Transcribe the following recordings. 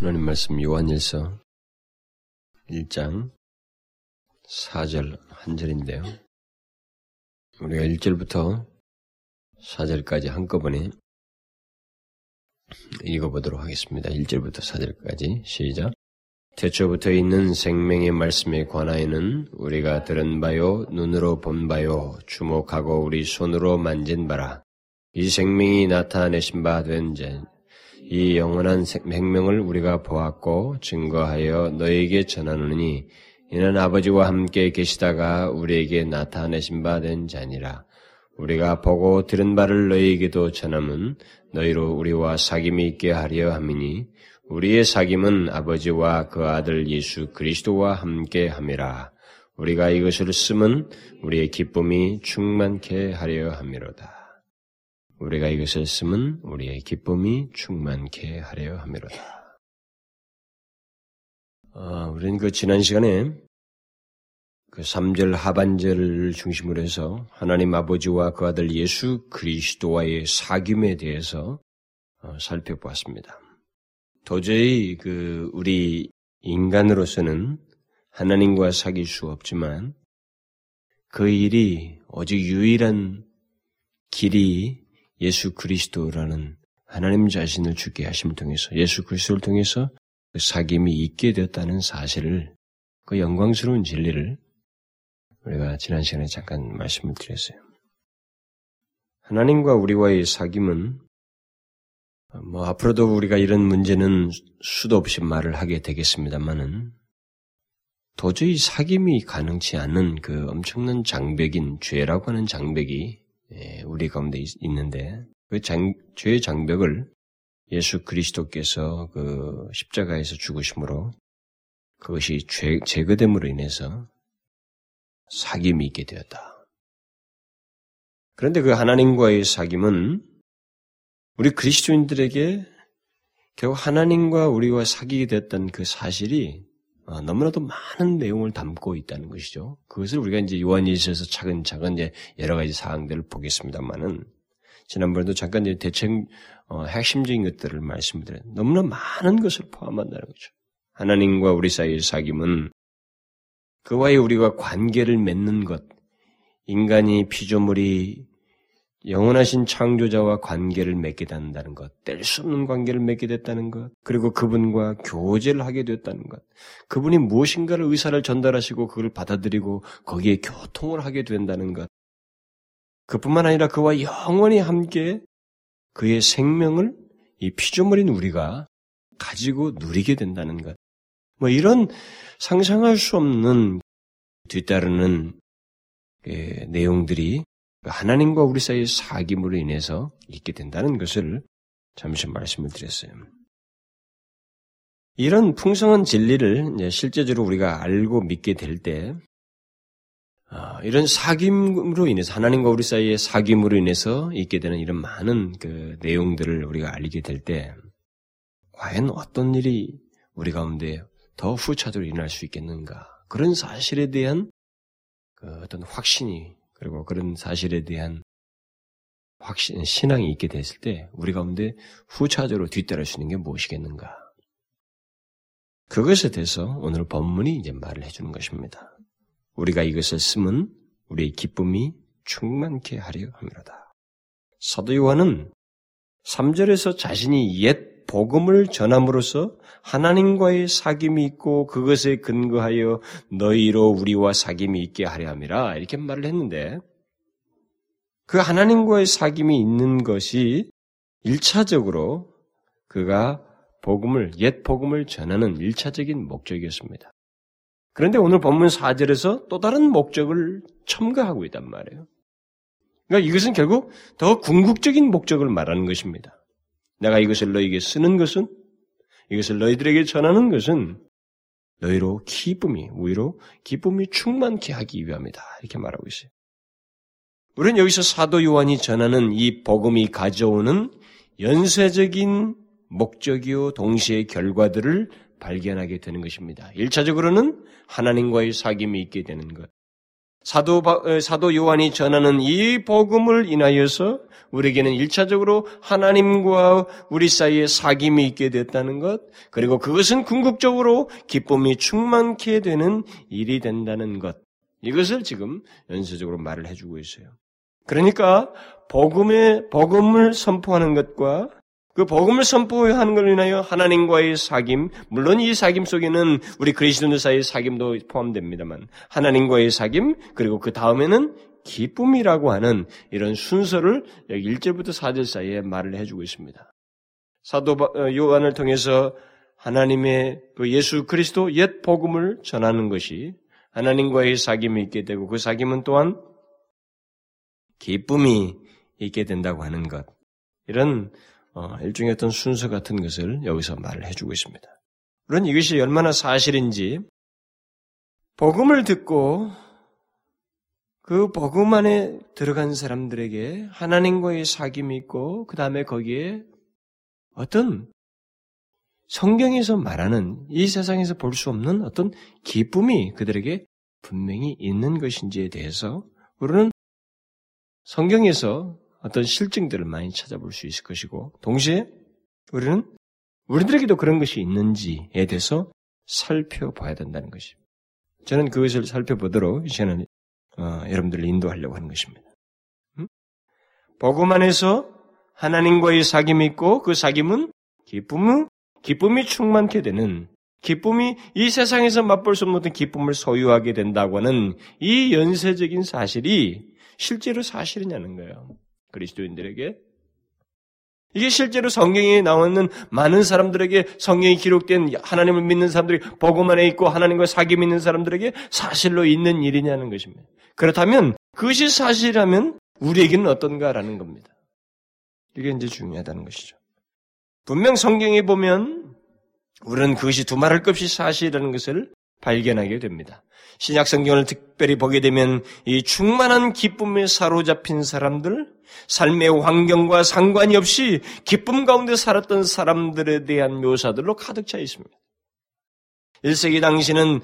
하나님 말씀 요한일서 1장 4절 한 절인데요. 우리가 1절부터 4절까지 한꺼번에 읽어보도록 하겠습니다. 1절부터 4절까지 시작. 태초부터 있는 생명의 말씀에 관하여는 우리가 들은 바요, 눈으로 본 바요, 주목하고 우리 손으로 만진 바라. 이 생명이 나타내신 바 된 이 영원한 생명을 우리가 보았고 증거하여 너에게 전하노니 이는 아버지와 함께 계시다가 우리에게 나타내신 바 된 자니라. 우리가 보고 들은 바를 너희에게도 전함은 너희로 우리와 사귐이 있게 하려 함이니 우리의 사귐은 아버지와 그 아들 예수 그리스도와 함께 함이라. 우리가 이것을 쓰면 우리의 기쁨이 충만케 하려 함이로다. 우리가 이것을 쓰면 우리의 기쁨이 충만케 하려 함이로다. 아, 우리는 그 지난 시간에 그 3절 하반절을 중심으로 해서 하나님 아버지와 그 아들 예수 그리스도와의 사귐에 대해서 어, 살펴보았습니다. 도저히 그 우리 인간으로서는 하나님과 사귈 수 없지만 그 일이 오직 유일한 길이 예수 그리스도라는 하나님 자신을 주게 하심을 통해서 예수 그리스도를 통해서 그 사귐이 있게 되었다는 사실을 그 영광스러운 진리를 우리가 지난 시간에 잠깐 말씀을 드렸어요. 하나님과 우리와의 사귐은 뭐 앞으로도 우리가 이런 문제는 수도 없이 말을 하게 되겠습니다만은 도저히 사귐이 가능치 않은 그 엄청난 장벽인 죄라고 하는 장벽이 예, 우리 가운데 있는데 그 장, 죄의 장벽을 예수 그리스도께서 그 십자가에서 죽으심으로 그것이 죄, 제거됨으로 인해서 사귐이 있게 되었다. 그런데 그 하나님과의 사귐은 우리 그리스도인들에게 결국 하나님과 우리와 사귀게 됐던 그 사실이 어, 너무나도 많은 내용을 담고 있다는 것이죠. 그것을 우리가 이제 요한일서에서 차근차근 이제 여러 가지 사항들을 보겠습니다만은 지난번에도 잠깐 이제 대책 어, 핵심적인 것들을 말씀드렸. 너무나 많은 것을 포함한다는 거죠. 하나님과 우리 사이의 사귐은 그와의 우리가 관계를 맺는 것, 인간이 피조물이 영원하신 창조자와 관계를 맺게 된다는 것, 뗄 수 없는 관계를 맺게 됐다는 것, 그리고 그분과 교제를 하게 됐다는 것, 그분이 무엇인가를 의사를 전달하시고 그걸 받아들이고 거기에 교통을 하게 된다는 것, 그뿐만 아니라 그와 영원히 함께 그의 생명을 이 피조물인 우리가 가지고 누리게 된다는 것, 뭐 이런 상상할 수 없는 뒤따르는 예, 내용들이 하나님과 우리 사이의 사귐으로 인해서 있게 된다는 것을 잠시 말씀을 드렸어요. 이런 풍성한 진리를 실제적으로 우리가 알고 믿게 될 때, 아, 이런 사귐으로 인해서 하나님과 우리 사이의 사귐으로 인해서 있게 되는 이런 많은 그 내용들을 우리가 알게 될 때, 과연 어떤 일이 우리 가운데 더 후차적으로 일어날 수 있겠는가? 그런 사실에 대한 그 어떤 확신이 그리고 그런 사실에 대한 확신, 신앙이 있게 됐을 때 우리 가운데 후차적으로 뒤따를 수 있는 게 무엇이겠는가? 그것에 대해서 오늘 본문이 이제 말을 해주는 것입니다. 우리가 이것을 쓰면 우리의 기쁨이 충만케 하려 함이로다. 사도 요한은 3절에서 자신이 옛 복음을 전함으로써 하나님과의 사귐이 있고 그것에 근거하여 너희로 우리와 사귐이 있게 하려 함이라 이렇게 말을 했는데 그 하나님과의 사귐이 있는 것이 일차적으로 그가 복음을 옛 복음을 전하는 일차적인 목적이었습니다. 그런데 오늘 본문 4절에서 또 다른 목적을 첨가하고 있단 말이에요. 그러니까 이것은 결국 더 궁극적인 목적을 말하는 것입니다. 내가 이것을 너에게 쓰는 것은 이것을 너희들에게 전하는 것은 너희로 기쁨이 우위로 기쁨이 충만케 하기 위함이다. 이렇게 말하고 있어요. 우리는 여기서 사도 요한이 전하는 이 복음이 가져오는 연쇄적인 목적이요 동시에 결과들을 발견하게 되는 것입니다. 1차적으로는 하나님과의 사귐이 있게 되는 것. 사도, 사도 요한이 전하는 이 복음을 인하여서 우리에게는 일차적으로 하나님과 우리 사이에 사귐이 있게 됐다는 것, 그리고 그것은 궁극적으로 기쁨이 충만케 되는 일이 된다는 것. 이것을 지금 연쇄적으로 말을 해주고 있어요. 그러니까 복음의 복음을 선포하는 것과 그 복음을 선포하는 걸 인하여 하나님과의 사귐, 물론 이 사귐 속에는 우리 그리스도인들 사이의 사귐도 포함됩니다만 하나님과의 사귐 그리고 그 다음에는 기쁨이라고 하는 이런 순서를 여기 1절부터 4절 사이에 말을 해주고 있습니다. 사도 어, 요한을 통해서 하나님의 그 예수 그리스도 옛 복음을 전하는 것이 하나님과의 사귐이 있게 되고 그 사귐은 또한 기쁨이 있게 된다고 하는 것. 이런 어, 일종의 어떤 순서 같은 것을 여기서 말을 해주고 있습니다. 물론 이것이 얼마나 사실인지 복음을 듣고 그 복음 안에 들어간 사람들에게 하나님과의 사귐이 있고 그 다음에 거기에 어떤 성경에서 말하는 이 세상에서 볼 수 없는 어떤 기쁨이 그들에게 분명히 있는 것인지에 대해서 우리는 성경에서 어떤 실증들을 많이 찾아볼 수 있을 것이고 동시에 우리는 우리들에게도 그런 것이 있는지에 대해서 살펴봐야 된다는 것입니다. 저는 그것을 살펴보도록 이제는 어, 여러분들을 인도하려고 하는 것입니다. 음? 복음 안에서 하나님과의 사귐이 있고 그 사귐은 기쁨은 기쁨이 충만케 되는 기쁨이 이 세상에서 맛볼 수 없는 기쁨을 소유하게 된다고 하는 이 연쇄적인 사실이 실제로 사실이냐는 거예요. 그리스도인들에게. 이게 실제로 성경에 나오는 많은 사람들에게 성경이 기록된 하나님을 믿는 사람들이 복음 안에 있고 하나님과 사귐 있는 사람들에게 사실로 있는 일이냐는 것입니다. 그렇다면 그것이 사실이라면 우리에게는 어떤가라는 겁니다. 이게 이제 중요하다는 것이죠. 분명 성경에 보면 우리는 그것이 두말할 것 없이 사실이라는 것을 발견하게 됩니다. 신약 성경을 특별히 보게 되면 이 충만한 기쁨에 사로잡힌 사람들, 삶의 환경과 상관이 없이 기쁨 가운데 살았던 사람들에 대한 묘사들로 가득 차 있습니다. 1세기 당시는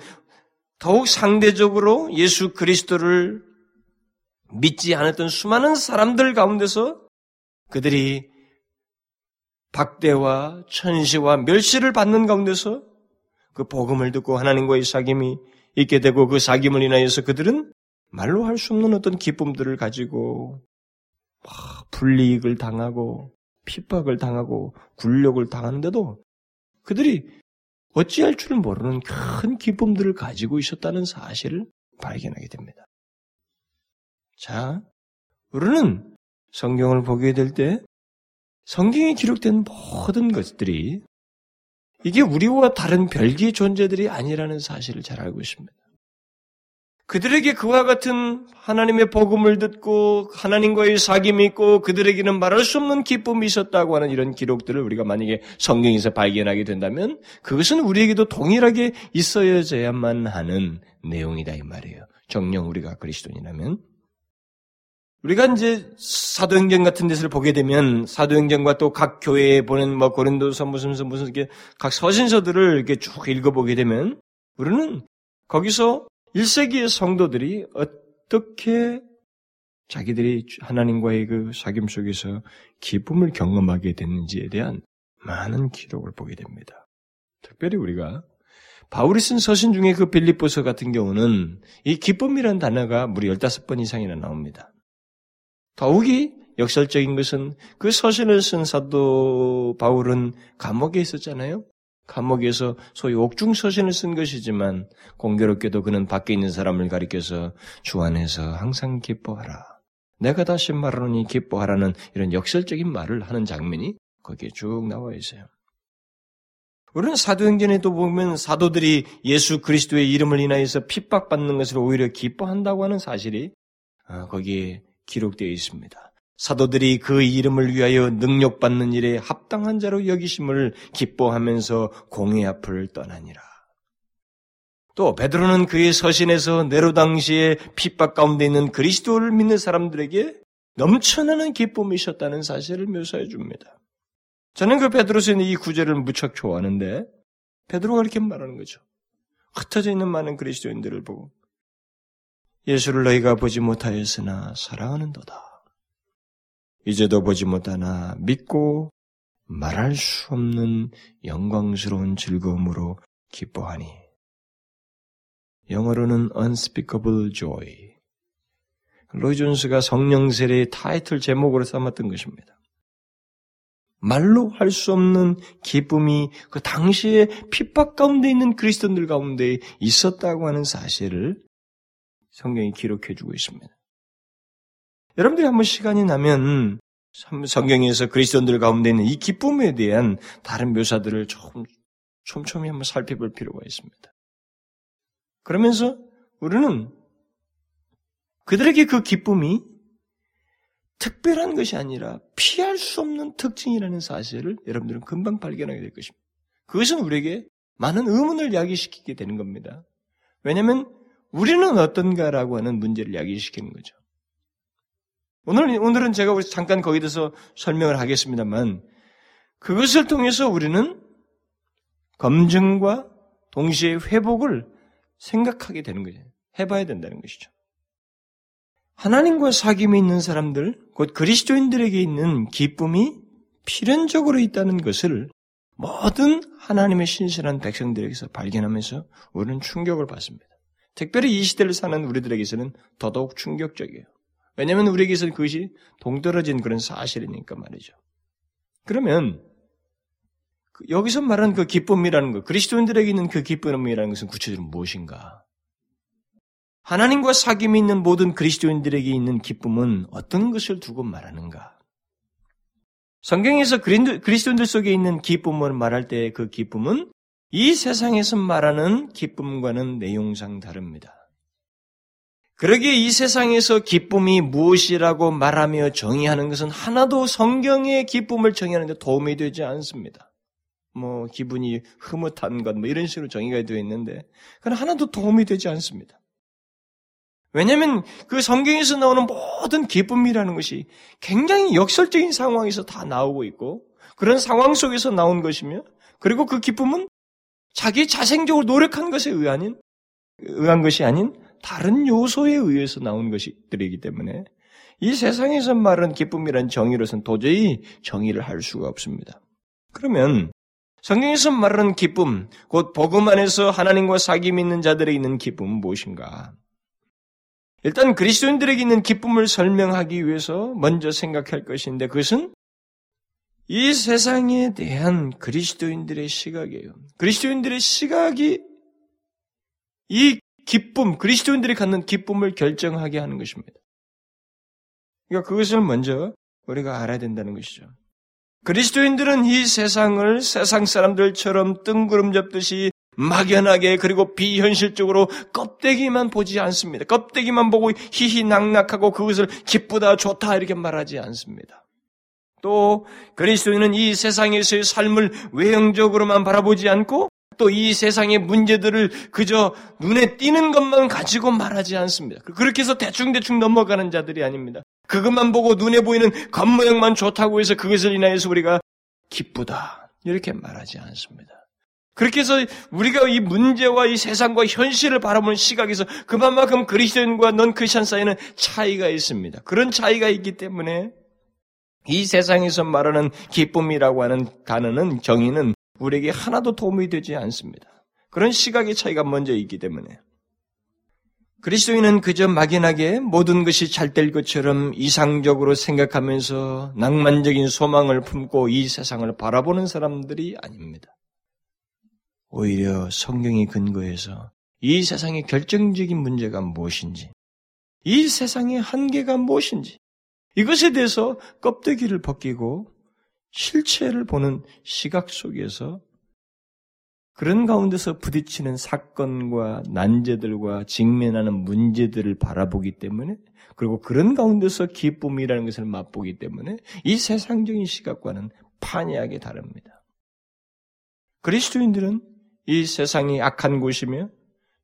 더욱 상대적으로 예수 그리스도를 믿지 않았던 수많은 사람들 가운데서 그들이 박대와 천시와 멸시를 받는 가운데서 그 복음을 듣고 하나님과의 사귐이 있게 되고 그 사귐을 인하여서 그들은 말로 할 수 없는 어떤 기쁨들을 가지고 불이익을 당하고 핍박을 당하고 굴욕을 당하는데도 그들이 어찌할 줄 모르는 큰 기쁨들을 가지고 있었다는 사실을 발견하게 됩니다. 자, 우리는 성경을 보게 될 때 성경에 기록된 모든 것들이 이게 우리와 다른 별개의 존재들이 아니라는 사실을 잘 알고 있습니다. 그들에게 그와 같은 하나님의 복음을 듣고 하나님과의 사귐이 있고 그들에게는 말할 수 없는 기쁨이 있었다고 하는 이런 기록들을 우리가 만약에 성경에서 발견하게 된다면 그것은 우리에게도 동일하게 있어야만 하는 내용이다 이 말이에요. 정령 우리가 그리스도인이라면 우리가 이제 사도행전 같은 데서 보게 되면 사도행전과 또 각 교회에 보낸 뭐 고린도서 무슨 무슨 무슨 이렇게 각 서신서들을 이렇게 쭉 읽어보게 되면 우리는 거기서 1세기의 성도들이 어떻게 자기들이 하나님과의 그 사귐 속에서 기쁨을 경험하게 됐는지에 대한 많은 기록을 보게 됩니다. 특별히 우리가 바울이 쓴 서신 중에 그 빌립보서 같은 경우는 이 기쁨이라는 단어가 무려 15번 이상이나 나옵니다. 더욱이 역설적인 것은 그 서신을 쓴 사도 바울은 감옥에 있었잖아요. 감옥에서 소위 옥중 서신을 쓴 것이지만 공교롭게도 그는 밖에 있는 사람을 가리켜서 주 안에서 항상 기뻐하라. 내가 다시 말하노니 기뻐하라는 이런 역설적인 말을 하는 장면이 거기에 쭉 나와 있어요. 우리는 사도행전에도 보면 사도들이 예수 그리스도의 이름을 인하여서 핍박받는 것을 오히려 기뻐한다고 하는 사실이 어, 거기에 기록되어 있습니다. 사도들이 그 이름을 위하여 능력받는 일에 합당한 자로 여기심을 기뻐하면서 공의 앞을 떠나니라. 또 베드로는 그의 서신에서 네로 당시에 핍박 가운데 있는 그리스도를 믿는 사람들에게 넘쳐나는 기쁨이 있었다는 사실을 묘사해 줍니다. 저는 그 베드로서 이 구절을 무척 좋아하는데 베드로가 이렇게 말하는 거죠. 흩어져 있는 많은 그리스도인들을 보고 예수를 너희가 보지 못하였으나 사랑하는도다. 이제도 보지 못하나 믿고 말할 수 없는 영광스러운 즐거움으로 기뻐하니. 영어로는 unspeakable joy. 로이 존스가 성령 세례의 타이틀 제목으로 삼았던 것입니다. 말로 할 수 없는 기쁨이 그 당시에 핍박 가운데 있는 그리스도인들 가운데 있었다고 하는 사실을 성경이 기록해 주고 있습니다. 여러분들이 한번 시간이 나면 성경에서 그리스도인들 가운데 있는 이 기쁨에 대한 다른 묘사들을 조금 촘촘히 한번 살펴볼 필요가 있습니다. 그러면서 우리는 그들에게 그 기쁨이 특별한 것이 아니라 피할 수 없는 특징이라는 사실을 여러분들은 금방 발견하게 될 것입니다. 그것은 우리에게 많은 의문을 야기시키게 되는 겁니다. 왜냐하면 우리는 어떤가라고 하는 문제를 야기시키는 거죠. 오늘, 오늘은 제가 잠깐 거기에 대해서 설명을 하겠습니다만 그것을 통해서 우리는 검증과 동시에 회복을 생각하게 되는 거죠. 해봐야 된다는 것이죠. 하나님과 사귐이 있는 사람들, 곧 그리스도인들에게 있는 기쁨이 필연적으로 있다는 것을 모든 하나님의 신실한 백성들에게서 발견하면서 우리는 충격을 받습니다. 특별히 이 시대를 사는 우리들에게서는 더더욱 충격적이에요. 왜냐하면 우리에게서는 그것이 동떨어진 그런 사실이니까 말이죠. 그러면 그 여기서 말하는 그 기쁨이라는 것, 그리스도인들에게 있는 그 기쁨이라는 것은 구체적으로 무엇인가? 하나님과 사귐이 있는 모든 그리스도인들에게 있는 기쁨은 어떤 것을 두고 말하는가? 성경에서 그리스도인들 속에 있는 기쁨을 말할 때 그 기쁨은 이 세상에서 말하는 기쁨과는 내용상 다릅니다. 그러기에 이 세상에서 기쁨이 무엇이라고 말하며 정의하는 것은 하나도 성경의 기쁨을 정의하는데 도움이 되지 않습니다. 뭐 기분이 흐뭇한 것 뭐 이런 식으로 정의가 되어 있는데 그건 하나도 도움이 되지 않습니다. 왜냐하면 그 성경에서 나오는 모든 기쁨이라는 것이 굉장히 역설적인 상황에서 다 나오고 있고 그런 상황 속에서 나온 것이며 그리고 그 기쁨은 자기 자생적으로 노력한 것에 의한, 의한 것이 아닌 다른 요소에 의해서 나온 것들이기 때문에 이 세상에서 말하는 기쁨이란 정의로서는 도저히 정의를 할 수가 없습니다. 그러면 성경에서 말하는 기쁨, 곧 복음 안에서 하나님과 사귐 있는 자들에 있는 기쁨은 무엇인가? 일단 그리스도인들에게 있는 기쁨을 설명하기 위해서 먼저 생각할 것인데 그것은 이 세상에 대한 그리스도인들의 시각이에요. 그리스도인들의 시각이 이 기쁨, 그리스도인들이 갖는 기쁨을 결정하게 하는 것입니다. 그러니까 그것을 먼저 우리가 알아야 된다는 것이죠. 그리스도인들은 이 세상을 세상 사람들처럼 뜬구름 잡듯이 막연하게 그리고 비현실적으로 껍데기만 보지 않습니다. 껍데기만 보고 희희낙낙하고 그것을 기쁘다 좋다 이렇게 말하지 않습니다. 또 그리스도인은 이 세상에서의 삶을 외형적으로만 바라보지 않고 또 이 세상의 문제들을 그저 눈에 띄는 것만 가지고 말하지 않습니다. 그렇게 해서 대충대충 넘어가는 자들이 아닙니다. 그것만 보고 눈에 보이는 겉모양만 좋다고 해서 그것을 인하여서 우리가 기쁘다 이렇게 말하지 않습니다. 그렇게 해서 우리가 이 문제와 이 세상과 현실을 바라보는 시각에서 그만큼 그리스도인과 넌 크리스천 사이에는 차이가 있습니다. 그런 차이가 있기 때문에 이 세상에서 말하는 기쁨이라고 하는 단어는 정의는 우리에게 하나도 도움이 되지 않습니다. 그런 시각의 차이가 먼저 있기 때문에 그리스도인은 그저 막연하게 모든 것이 잘 될 것처럼 이상적으로 생각하면서 낭만적인 소망을 품고 이 세상을 바라보는 사람들이 아닙니다. 오히려 성경이 근거해서 이 세상의 결정적인 문제가 무엇인지, 이 세상의 한계가 무엇인지, 이것에 대해서 껍데기를 벗기고 실체를 보는 시각 속에서 그런 가운데서 부딪히는 사건과 난제들과 직면하는 문제들을 바라보기 때문에 그리고 그런 가운데서 기쁨이라는 것을 맛보기 때문에 이 세상적인 시각과는 판이하게 다릅니다. 그리스도인들은 이 세상이 악한 곳이며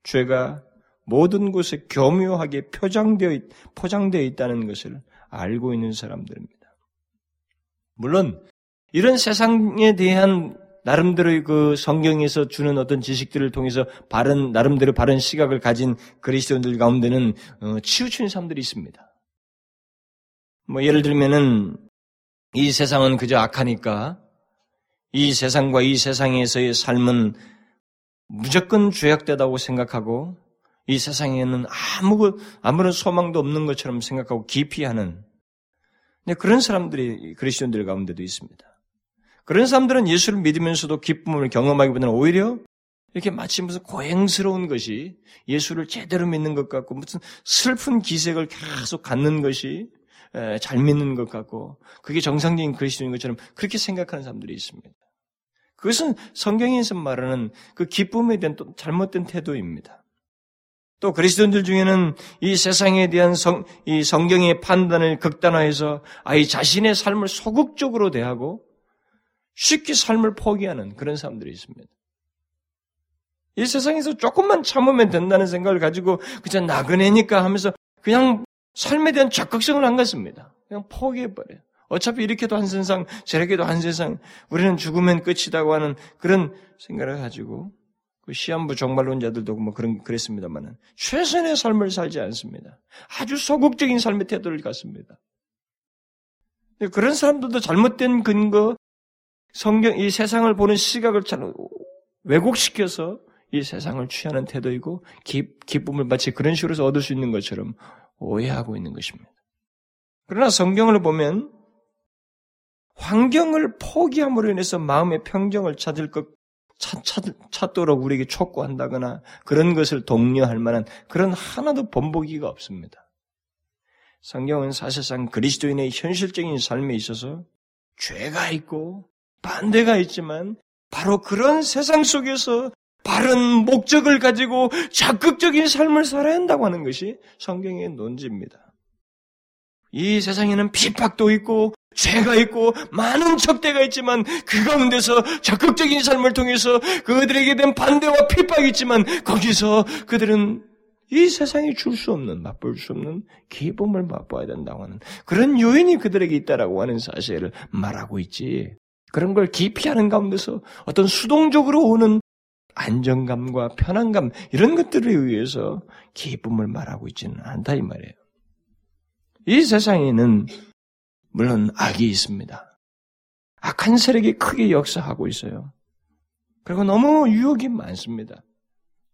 죄가 모든 곳에 교묘하게 표장되어, 포장되어 있다는 것을 알고 있는 사람들입니다. 물론 이런 세상에 대한 나름대로의 그 성경에서 주는 어떤 지식들을 통해서 바른 나름대로 바른 시각을 가진 그리스도인들 가운데는 어, 치우치는 사람들이 있습니다. 뭐 예를 들면은 이 세상은 그저 악하니까 이 세상과 이 세상에서의 삶은 무조건 죄악되다고 생각하고 이 세상에는 아무 아무런 소망도 없는 것처럼 생각하고 기피하는 그런 사람들이 그리스도인들 가운데도 있습니다. 그런 사람들은 예수를 믿으면서도 기쁨을 경험하기보다는 오히려 이렇게 마치 무슨 고행스러운 것이 예수를 제대로 믿는 것 같고 무슨 슬픈 기색을 계속 갖는 것이 잘 믿는 것 같고 그게 정상적인 그리스도인 것처럼 그렇게 생각하는 사람들이 있습니다. 그것은 성경에서 말하는 그 기쁨에 대한 또 잘못된 태도입니다. 또 그리스도인들 중에는 이 세상에 대한 성, 이 성경의 판단을 극단화해서 아이 자신의 삶을 소극적으로 대하고 쉽게 삶을 포기하는 그런 사람들이 있습니다. 이 세상에서 조금만 참으면 된다는 생각을 가지고 그냥 나그네니까 하면서 그냥 삶에 대한 적극성을 안 갖습니다. 그냥 포기해버려요. 어차피 이렇게도 한 세상, 저렇게도 한 세상, 우리는 죽으면 끝이다고 하는 그런 생각을 가지고 그 시한부 종말론자들도 뭐 그런 그랬습니다만은 최선의 삶을 살지 않습니다. 아주 소극적인 삶의 태도를 갖습니다. 그런 사람들도 잘못된 근거, 성경 이 세상을 보는 시각을 잘 왜곡시켜서 이 세상을 취하는 태도이고 기, 기쁨을 마치 그런 식으로 해서 얻을 수 있는 것처럼 오해하고 있는 것입니다. 그러나 성경을 보면 환경을 포기함으로 인해서 마음의 평정을 찾을 것 찾, 찾, 찾도록 우리에게 촉구한다거나 그런 것을 독려할 만한 그런 하나도 본보기가 없습니다. 성경은 사실상 그리스도인의 현실적인 삶에 있어서 죄가 있고 반대가 있지만 바로 그런 세상 속에서 바른 목적을 가지고 적극적인 삶을 살아야 한다고 하는 것이 성경의 논지입니다. 이 세상에는 핍박도 있고 죄가 있고 많은 적대가 있지만 그 가운데서 적극적인 삶을 통해서 그들에게 된 반대와 핍박이 있지만 거기서 그들은 이 세상이 줄 수 없는 맛볼 수 없는 기쁨을 맛보아야 된다고 하는 그런 요인이 그들에게 있다라고 하는 사실을 말하고 있지. 그런 걸 기피하는 가운데서 어떤 수동적으로 오는 안정감과 편안감 이런 것들에 의해서 기쁨을 말하고 있지는 않다 이 말이에요. 이 세상에는 물론 악이 있습니다. 악한 세력이 크게 역사하고 있어요. 그리고 너무 유혹이 많습니다.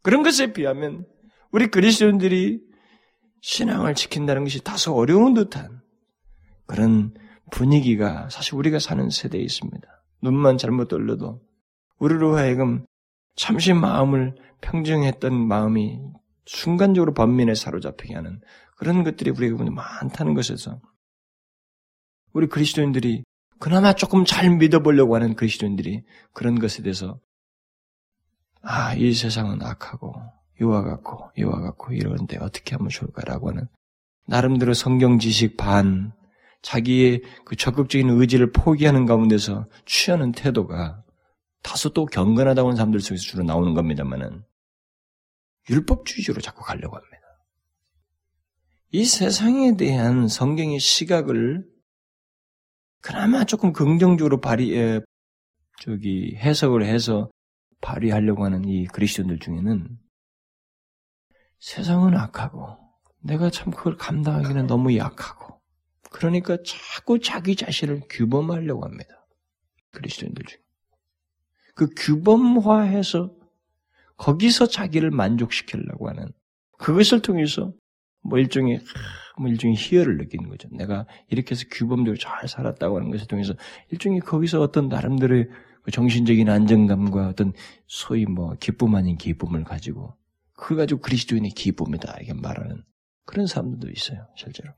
그런 것에 비하면 우리 그리스도인들이 신앙을 지킨다는 것이 다소 어려운 듯한 그런 분위기가 사실 우리가 사는 세대에 있습니다. 눈만 잘못 돌려도 우리로 하여금 잠시 마음을 평정했던 마음이 순간적으로 번민에 사로잡히게 하는 그런 것들이 우리에게 많다는 것에서 우리 그리스도인들이 그나마 조금 잘 믿어보려고 하는 그리스도인들이 그런 것에 대해서 아, 이 세상은 악하고 이와 같고 이와 같고 이러는데 어떻게 하면 좋을까라고 하는 나름대로 성경 지식 반 자기의 그 적극적인 의지를 포기하는 가운데서 취하는 태도가 다소 또 경건하다고 하는 사람들 속에서 주로 나오는 겁니다만은 율법주의적으로 자꾸 가려고 합니다. 이 세상에 대한 성경의 시각을 그나마 조금 긍정적으로 발휘, 에, 저기 해석을 해서 발휘하려고 하는 이 그리스도인들 중에는 세상은 악하고 내가 참 그걸 감당하기는 너무 약하고 그러니까 자꾸 자기 자신을 규범하려고 합니다. 그리스도인들 중에. 그 규범화해서 거기서 자기를 만족시키려고 하는 그것을 통해서 뭐 일종의 뭐 일종의 희열을 느끼는 거죠. 내가 이렇게 해서 규범대로 잘 살았다고 하는 것을 통해서 일종의 거기서 어떤 나름대로의 그 정신적인 안정감과 어떤 소위 뭐 기쁨 아닌 기쁨을 가지고 그걸 가지고 그리스도인의 기쁨이다 이렇게 말하는 그런 사람들도 있어요 실제로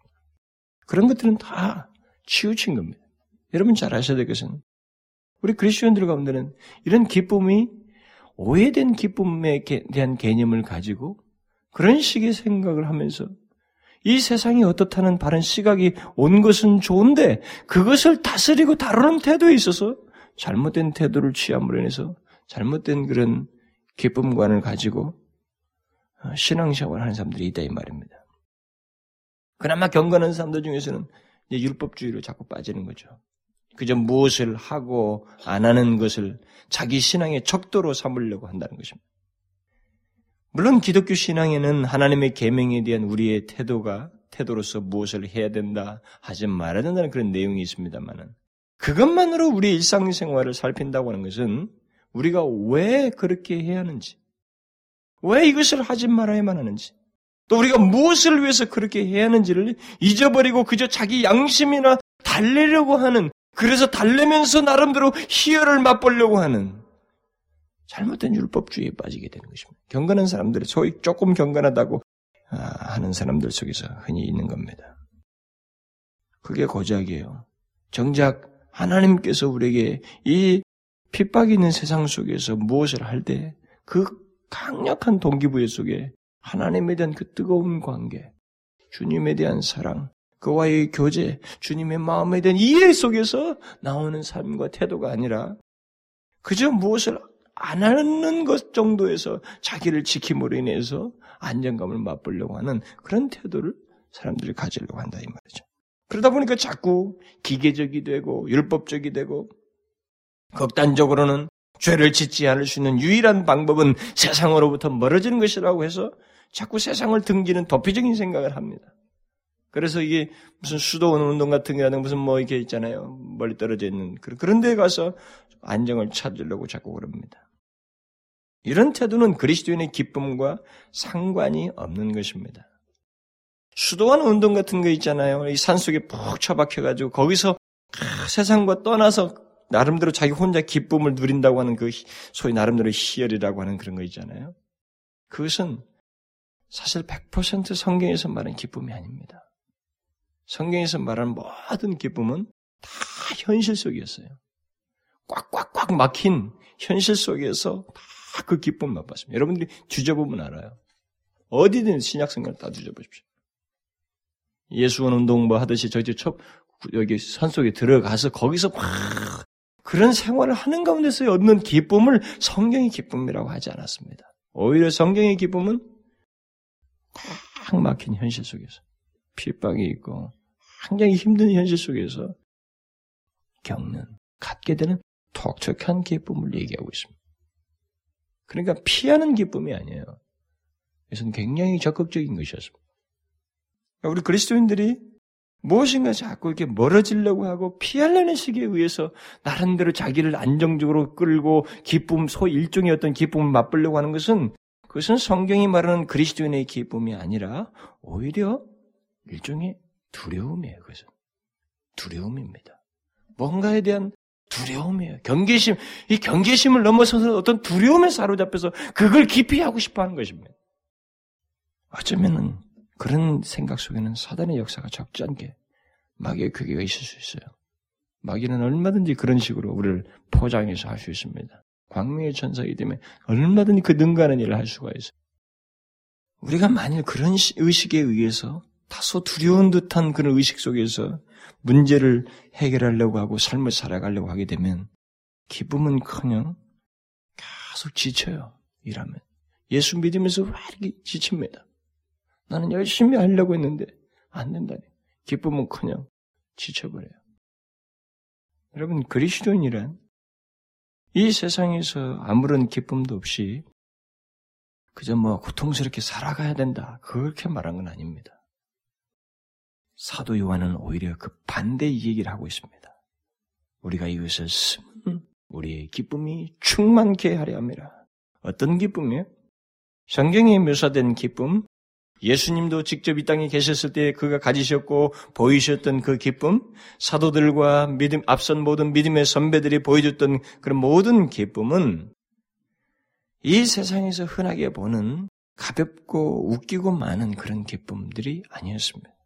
그런 것들은 다 치우친 겁니다. 여러분 잘 아셔야 될 것은 우리 그리스도인들 가운데는 이런 기쁨이 오해된 기쁨에 대한 개념을 가지고 그런 식의 생각을 하면서 이 세상이 어떻다는 바른 시각이 온 것은 좋은데 그것을 다스리고 다루는 태도에 있어서 잘못된 태도를 취함으로 인해서 잘못된 그런 기쁨관을 가지고 어, 신앙생활을 하는 사람들이 있다 이 말입니다. 그나마 경건한 사람들 중에서는 율법주의로 자꾸 빠지는 거죠. 그저 무엇을 하고 안 하는 것을 자기 신앙의 척도로 삼으려고 한다는 것입니다. 물론 기독교 신앙에는 하나님의 계명에 대한 우리의 태도가 태도로서 무엇을 해야 된다, 하지 말아야 된다는 그런 내용이 있습니다만은 그것만으로 우리 일상생활을 살핀다고 하는 것은 우리가 왜 그렇게 해야 하는지, 왜 이것을 하지 말아야만 하는지, 또 우리가 무엇을 위해서 그렇게 해야 하는지를 잊어버리고 그저 자기 양심이나 달래려고 하는, 그래서 달래면서 나름대로 희열을 맛보려고 하는 잘못된 율법주의에 빠지게 되는 것입니다. 경건한 사람들이 소위 조금 경건하다고 아, 하는 사람들 속에서 흔히 있는 겁니다. 그게 고작이에요. 정작 하나님께서 우리에게 이 핍박이 있는 세상 속에서 무엇을 할 때 그 강력한 동기부여 속에 하나님에 대한 그 뜨거운 관계, 주님에 대한 사랑, 그와의 교제, 주님의 마음에 대한 이해 속에서 나오는 삶과 태도가 아니라 그저 무엇을 안 하는 것 정도에서 자기를 지킴으로 인해서 안정감을 맛보려고 하는 그런 태도를 사람들이 가지려고 한다 이 말이죠. 그러다 보니까 자꾸 기계적이 되고 율법적이 되고 극단적으로는 죄를 짓지 않을 수 있는 유일한 방법은 세상으로부터 멀어지는 것이라고 해서 자꾸 세상을 등지는 도피적인 생각을 합니다. 그래서 이게 무슨 수도 운동 같은 게 아니라 무슨 뭐 이렇게 있잖아요. 멀리 떨어져 있는 그런 데 가서 안정을 찾으려고 자꾸 그럽니다. 이런 태도는 그리스도인의 기쁨과 상관이 없는 것입니다. 수도원 운동 같은 거 있잖아요. 이 산속에 푹 처박혀가지고 거기서 세상과 떠나서 나름대로 자기 혼자 기쁨을 누린다고 하는 그 소위 나름대로 희열이라고 하는 그런 거 있잖아요. 그것은 사실 100% 성경에서 말하는 기쁨이 아닙니다. 성경에서 말하는 모든 기쁨은 다 현실 속이었어요. 꽉꽉꽉 막힌 현실 속에서 다 그 기쁨 맛봤습니다. 여러분들이 뒤져보면 알아요. 어디든 신약성경을 다 뒤져보십시오. 예수원 운동 뭐 하듯이 저기 첫 여기 산속에 들어가서 거기서 막 그런 생활을 하는 가운데서 얻는 기쁨을 성경의 기쁨이라고 하지 않았습니다. 오히려 성경의 기쁨은 꽉 막힌 현실 속에서 핍박이 있고 굉장히 힘든 현실 속에서 겪는 갖게 되는 독특한 기쁨을 얘기하고 있습니다. 그러니까 피하는 기쁨이 아니에요. 이것은 굉장히 적극적인 것이었습니다. 그러니까 우리 그리스도인들이 무엇인가 자꾸 이렇게 멀어지려고 하고 피하려는 식에 의해서 나름대로 자기를 안정적으로 끌고 기쁨, 소 일종의 어떤 기쁨을 맛보려고 하는 것은 그것은 성경이 말하는 그리스도인의 기쁨이 아니라 오히려 일종의 두려움이에요. 그것은 두려움입니다. 뭔가에 대한 두려움이에요. 경계심, 이 경계심을 넘어서서 어떤 두려움에 사로잡혀서 그걸 깊이 하고 싶어 하는 것입니다. 어쩌면은 그런 생각 속에는 사단의 역사가 적지 않게 마귀의 괴계가 있을 수 있어요. 마귀는 얼마든지 그런 식으로 우리를 포장해서 할 수 있습니다. 광명의 천사이기 때문에 얼마든지 그 능가하는 일을 할 수가 있어요. 우리가 만일 그런 의식에 의해서 다소 두려운 듯한 그런 의식 속에서 문제를 해결하려고 하고 삶을 살아가려고 하게 되면 기쁨은 커녕 계속 지쳐요. 일하면. 예수 믿으면서 왜 이렇게 지칩니다. 나는 열심히 하려고 했는데 안 된다니. 기쁨은 그냥 지쳐버려요. 여러분 그리스도인이란 이 세상에서 아무런 기쁨도 없이 그저 뭐 고통스럽게 살아가야 된다. 그렇게 말한 건 아닙니다. 사도 요한은 오히려 그 반대 얘기를 하고 있습니다. 우리가 이것을 쓰면 우리의 기쁨이 충만케 하려 합니다. 어떤 기쁨이요? 성경에 묘사된 기쁨, 예수님도 직접 이 땅에 계셨을 때 그가 가지셨고 보이셨던 그 기쁨, 사도들과 믿음, 앞선 모든 믿음의 선배들이 보여줬던 그런 모든 기쁨은 이 세상에서 흔하게 보는 가볍고 웃기고 많은 그런 기쁨들이 아니었습니다.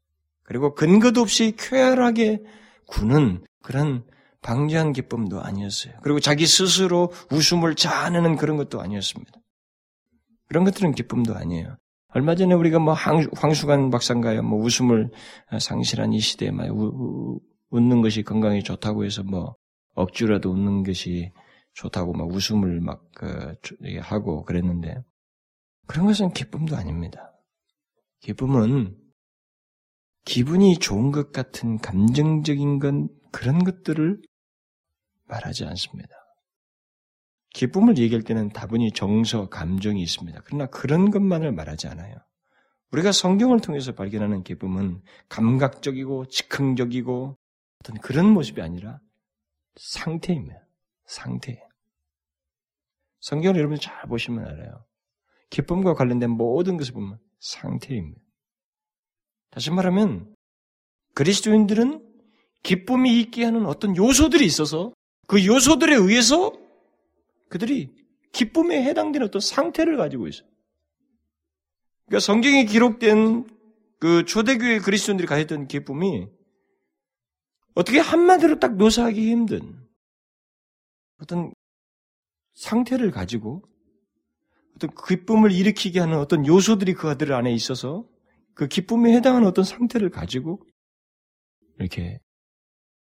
그리고 근거도 없이 쾌활하게 구는 그런 방지한 기쁨도 아니었어요. 그리고 자기 스스로 웃음을 자아내는 그런 것도 아니었습니다. 그런 것들은 기쁨도 아니에요. 얼마 전에 우리가 뭐 황수관 박사인가요? 뭐 웃음을 상실한 이 시대에 막 웃는 것이 건강에 좋다고 해서 뭐 억지로라도 웃는 것이 좋다고 막 웃음을 막 그, 하고 그랬는데 그런 것은 기쁨도 아닙니다. 기쁨은 기분이 좋은 것 같은 감정적인 건 그런 것들을 말하지 않습니다. 기쁨을 얘기할 때는 다분히 정서, 감정이 있습니다. 그러나 그런 것만을 말하지 않아요. 우리가 성경을 통해서 발견하는 기쁨은 감각적이고 즉흥적이고 어떤 그런 모습이 아니라 상태입니다. 상태. 성경을 여러분 잘 보시면 알아요. 기쁨과 관련된 모든 것을 보면 상태입니다. 다시 말하면 그리스도인들은 기쁨이 있게 하는 어떤 요소들이 있어서 그 요소들에 의해서 그들이 기쁨에 해당되는 어떤 상태를 가지고 있어요. 그러니까 성경에 기록된 그 초대교회 그리스도인들이 가졌던 기쁨이 어떻게 한마디로 딱 묘사하기 힘든 어떤 상태를 가지고 어떤 기쁨을 일으키게 하는 어떤 요소들이 그들 안에 있어서 그 기쁨에 해당하는 어떤 상태를 가지고 이렇게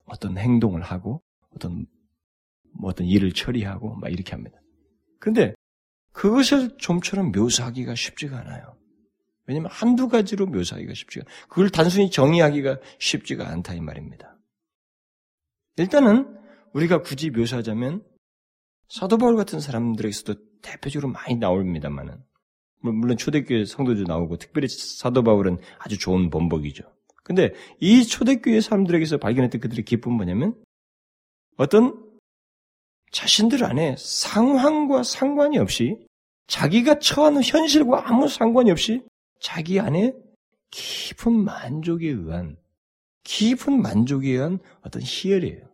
어떤 행동을 하고 어떤 뭐 어떤 일을 처리하고 막 이렇게 합니다. 그런데 그것을 좀처럼 묘사하기가 쉽지가 않아요. 왜냐하면 한두 가지로 묘사하기가 쉽지가 그걸 단순히 정의하기가 쉽지가 않다 이 말입니다. 일단은 우리가 굳이 묘사하자면 사도 바울 같은 사람들에게서도 대표적으로 많이 나옵니다만은 물론 초대교회 성도도 나오고 특별히 사도 바울은 아주 좋은 본복이죠. 근데 이 초대교회 사람들에게서 발견했던 그들의 기쁨은 뭐냐면 어떤 자신들 안에 상황과 상관이 없이 자기가 처하는 현실과 아무 상관이 없이 자기 안에 깊은 만족에 의한 깊은 만족에 의한 어떤 희열이에요.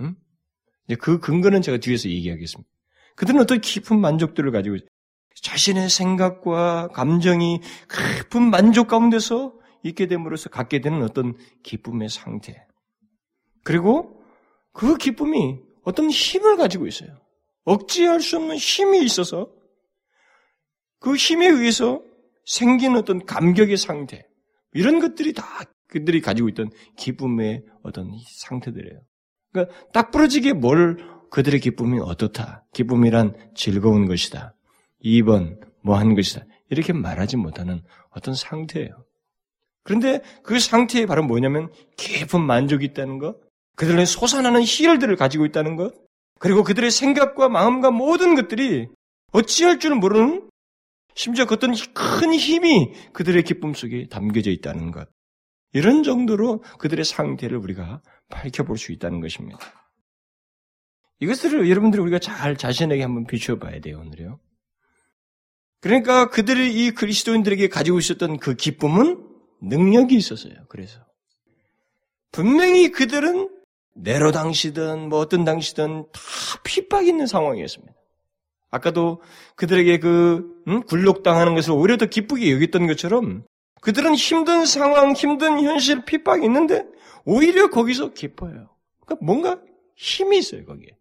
음? 그 근거는 제가 뒤에서 얘기하겠습니다. 그들은 어떤 깊은 만족들을 가지고 자신의 생각과 감정이 깊은 만족 가운데서 있게 됨으로써 갖게 되는 어떤 기쁨의 상태. 그리고 그 기쁨이 어떤 힘을 가지고 있어요. 억제할 수 없는 힘이 있어서 그 힘에 의해서 생긴 어떤 감격의 상태. 이런 것들이 다 그들이 가지고 있던 기쁨의 어떤 상태들이에요. 그러니까 딱 부러지게 뭘 그들의 기쁨이 어떻다. 기쁨이란 즐거운 것이다. 2번 뭐 한 것이다. 이렇게 말하지 못하는 어떤 상태예요. 그런데 그 상태에 바로 뭐냐면 깊은 만족이 있다는 것, 그들의 솟아나는 희열들을 가지고 있다는 것, 그리고 그들의 생각과 마음과 모든 것들이 어찌할 줄은 모르는 심지어 그 어떤 큰 힘이 그들의 기쁨 속에 담겨져 있다는 것. 이런 정도로 그들의 상태를 우리가 밝혀볼 수 있다는 것입니다. 이것을 여러분들이 우리가 잘 자신에게 한번 비추어 봐야 돼요, 오늘요. 그러니까 그들이 이 그리스도인들에게 가지고 있었던 그 기쁨은 능력이 있었어요. 그래서. 분명히 그들은 네로 당시든 뭐 어떤 당시든 다 핍박 있는 상황이었습니다. 아까도 그들에게 그 음? 굴욕당하는 것을 오히려 더 기쁘게 여겼던 것처럼 그들은 힘든 상황, 힘든 현실, 핍박이 있는데 오히려 거기서 기뻐요. 그러니까 뭔가 힘이 있어요 거기에.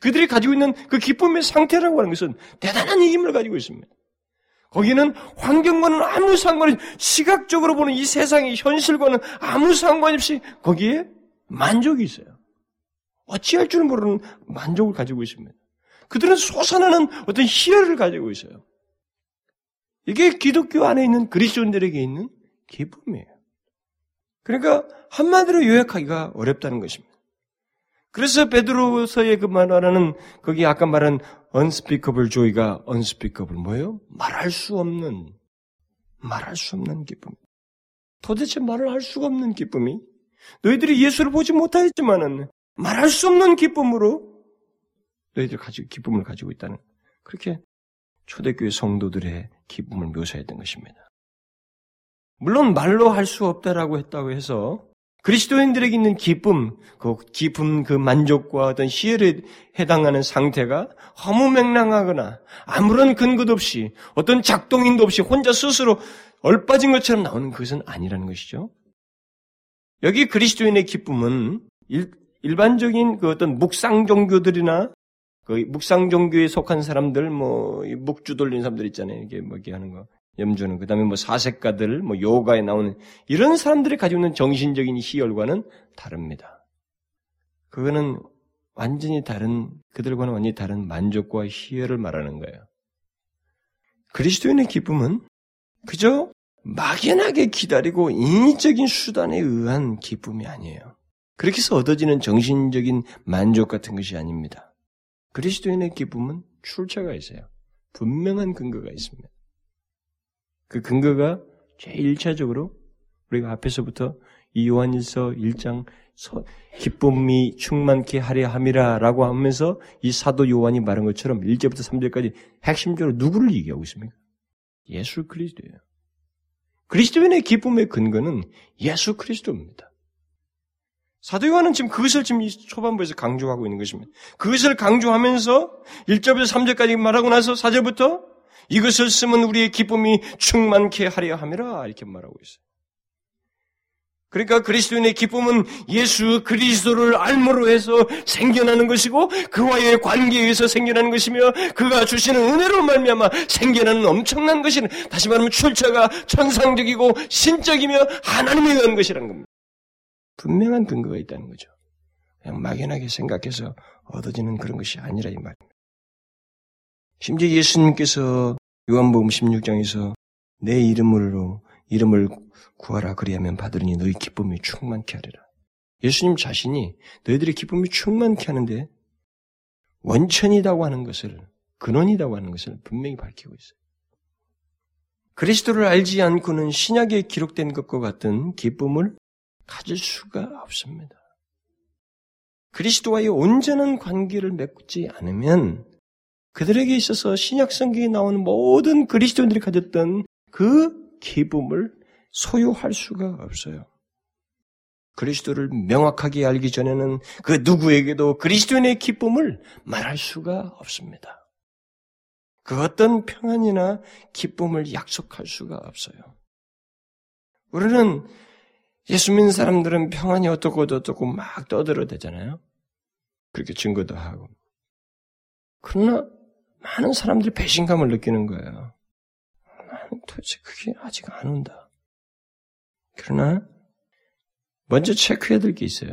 그들이 가지고 있는 그 기쁨의 상태라고 하는 것은 대단한 힘을 가지고 있습니다. 거기는 환경과는 아무 상관이 시각적으로 보는 이 세상의 현실과는 아무 상관 없이 거기에 만족이 있어요. 어찌할 줄 모르는 만족을 가지고 있습니다. 그들은 솟아나는 어떤 희열을 가지고 있어요. 이게 기독교 안에 있는 그리스도인들에게 있는 기쁨이에요. 그러니까 한마디로 요약하기가 어렵다는 것입니다. 그래서 베드로서의 그 말하는 거기 아까 말한 unspeakable joy가 unspeakable 뭐예요? 말할 수 없는 말할 수 없는 기쁨. 도대체 말을 할 수가 없는 기쁨이 너희들이 예수를 보지 못하였지만은 말할 수 없는 기쁨으로 너희들 가지고 기쁨을 가지고 있다는 그렇게 초대교회 성도들의 기쁨을 묘사했던 것입니다. 물론 말로 할 수 없다라고 했다고 해서 그리스도인들에게 있는 기쁨, 그 기쁨, 그 만족과 어떤 희열에 해당하는 상태가 허무맹랑하거나 아무런 근거도 없이 어떤 작동인도 없이 혼자 스스로 얼빠진 것처럼 나오는 것은 아니라는 것이죠. 여기 그리스도인의 기쁨은 일, 일반적인 그 어떤 묵상 종교들이나 그 묵상 종교에 속한 사람들, 뭐 묵주 돌리는 사람들 있잖아요. 이게 뭐게 하는 거. 염주는 그다음에 뭐 사색가들, 뭐 요가에 나오는 이런 사람들이 가지고 있는 정신적인 희열과는 다릅니다. 그거는 완전히 다른 그들과는 완전히 다른 만족과 희열을 말하는 거예요. 그리스도인의 기쁨은 그저 막연하게 기다리고 인위적인 수단에 의한 기쁨이 아니에요. 그렇게 해서 얻어지는 정신적인 만족 같은 것이 아닙니다. 그리스도인의 기쁨은 출처가 있어요. 분명한 근거가 있습니다. 그 근거가 제일 1차적으로 우리가 앞에서부터 이 요한일서 1장 기쁨이 충만케 하려 함이라 라고 하면서 이 사도 요한이 말한 것처럼 1절부터 3절까지 핵심적으로 누구를 얘기하고 있습니까? 예수 그리스도예요. 그리스도인의 기쁨의 근거는 예수 그리스도입니다. 사도 요한은 지금 그것을 지금 초반부에서 강조하고 있는 것입니다. 그것을 강조하면서 1절부터 3절까지 말하고 나서 4절부터 이것을 쓰면 우리의 기쁨이 충만케 하려 함이라 이렇게 말하고 있어요. 그러니까 그리스도인의 기쁨은 예수 그리스도를 알므로 해서 생겨나는 것이고 그와의 관계에 의해서 생겨나는 것이며 그가 주시는 은혜로 말미암아 생겨나는 엄청난 것이 다시 말하면 출처가 천상적이고 신적이며 하나님에 의한 것이라는 겁니다. 분명한 근거가 있다는 거죠. 그냥 막연하게 생각해서 얻어지는 그런 것이 아니라 이 말입니다. 심지어 예수님께서 요한복음 16장에서 내 이름으로 이름을 구하라 그리하면 받으리니 너희 기쁨이 충만케 하리라. 예수님 자신이 너희들의 기쁨이 충만케 하는데 원천이라고 하는 것을 근원이라고 하는 것을 분명히 밝히고 있어요. 그리스도를 알지 않고는 신약에 기록된 것과 같은 기쁨을 가질 수가 없습니다. 그리스도와의 온전한 관계를 맺지 않으면 그들에게 있어서 신약 성경에 나오는 모든 그리스도인들이 가졌던 그 기쁨을 소유할 수가 없어요. 그리스도를 명확하게 알기 전에는 그 누구에게도 그리스도인의 기쁨을 말할 수가 없습니다. 그 어떤 평안이나 기쁨을 약속할 수가 없어요. 우리는 예수 믿는 사람들은 평안이 어떻고 어떻고 막 떠들어대잖아요. 그렇게 증거도 하고. 그러나 많은 사람들이 배신감을 느끼는 거예요. 나는 도대체 그게 아직 안 온다. 그러나 먼저 체크해야 될 게 있어요.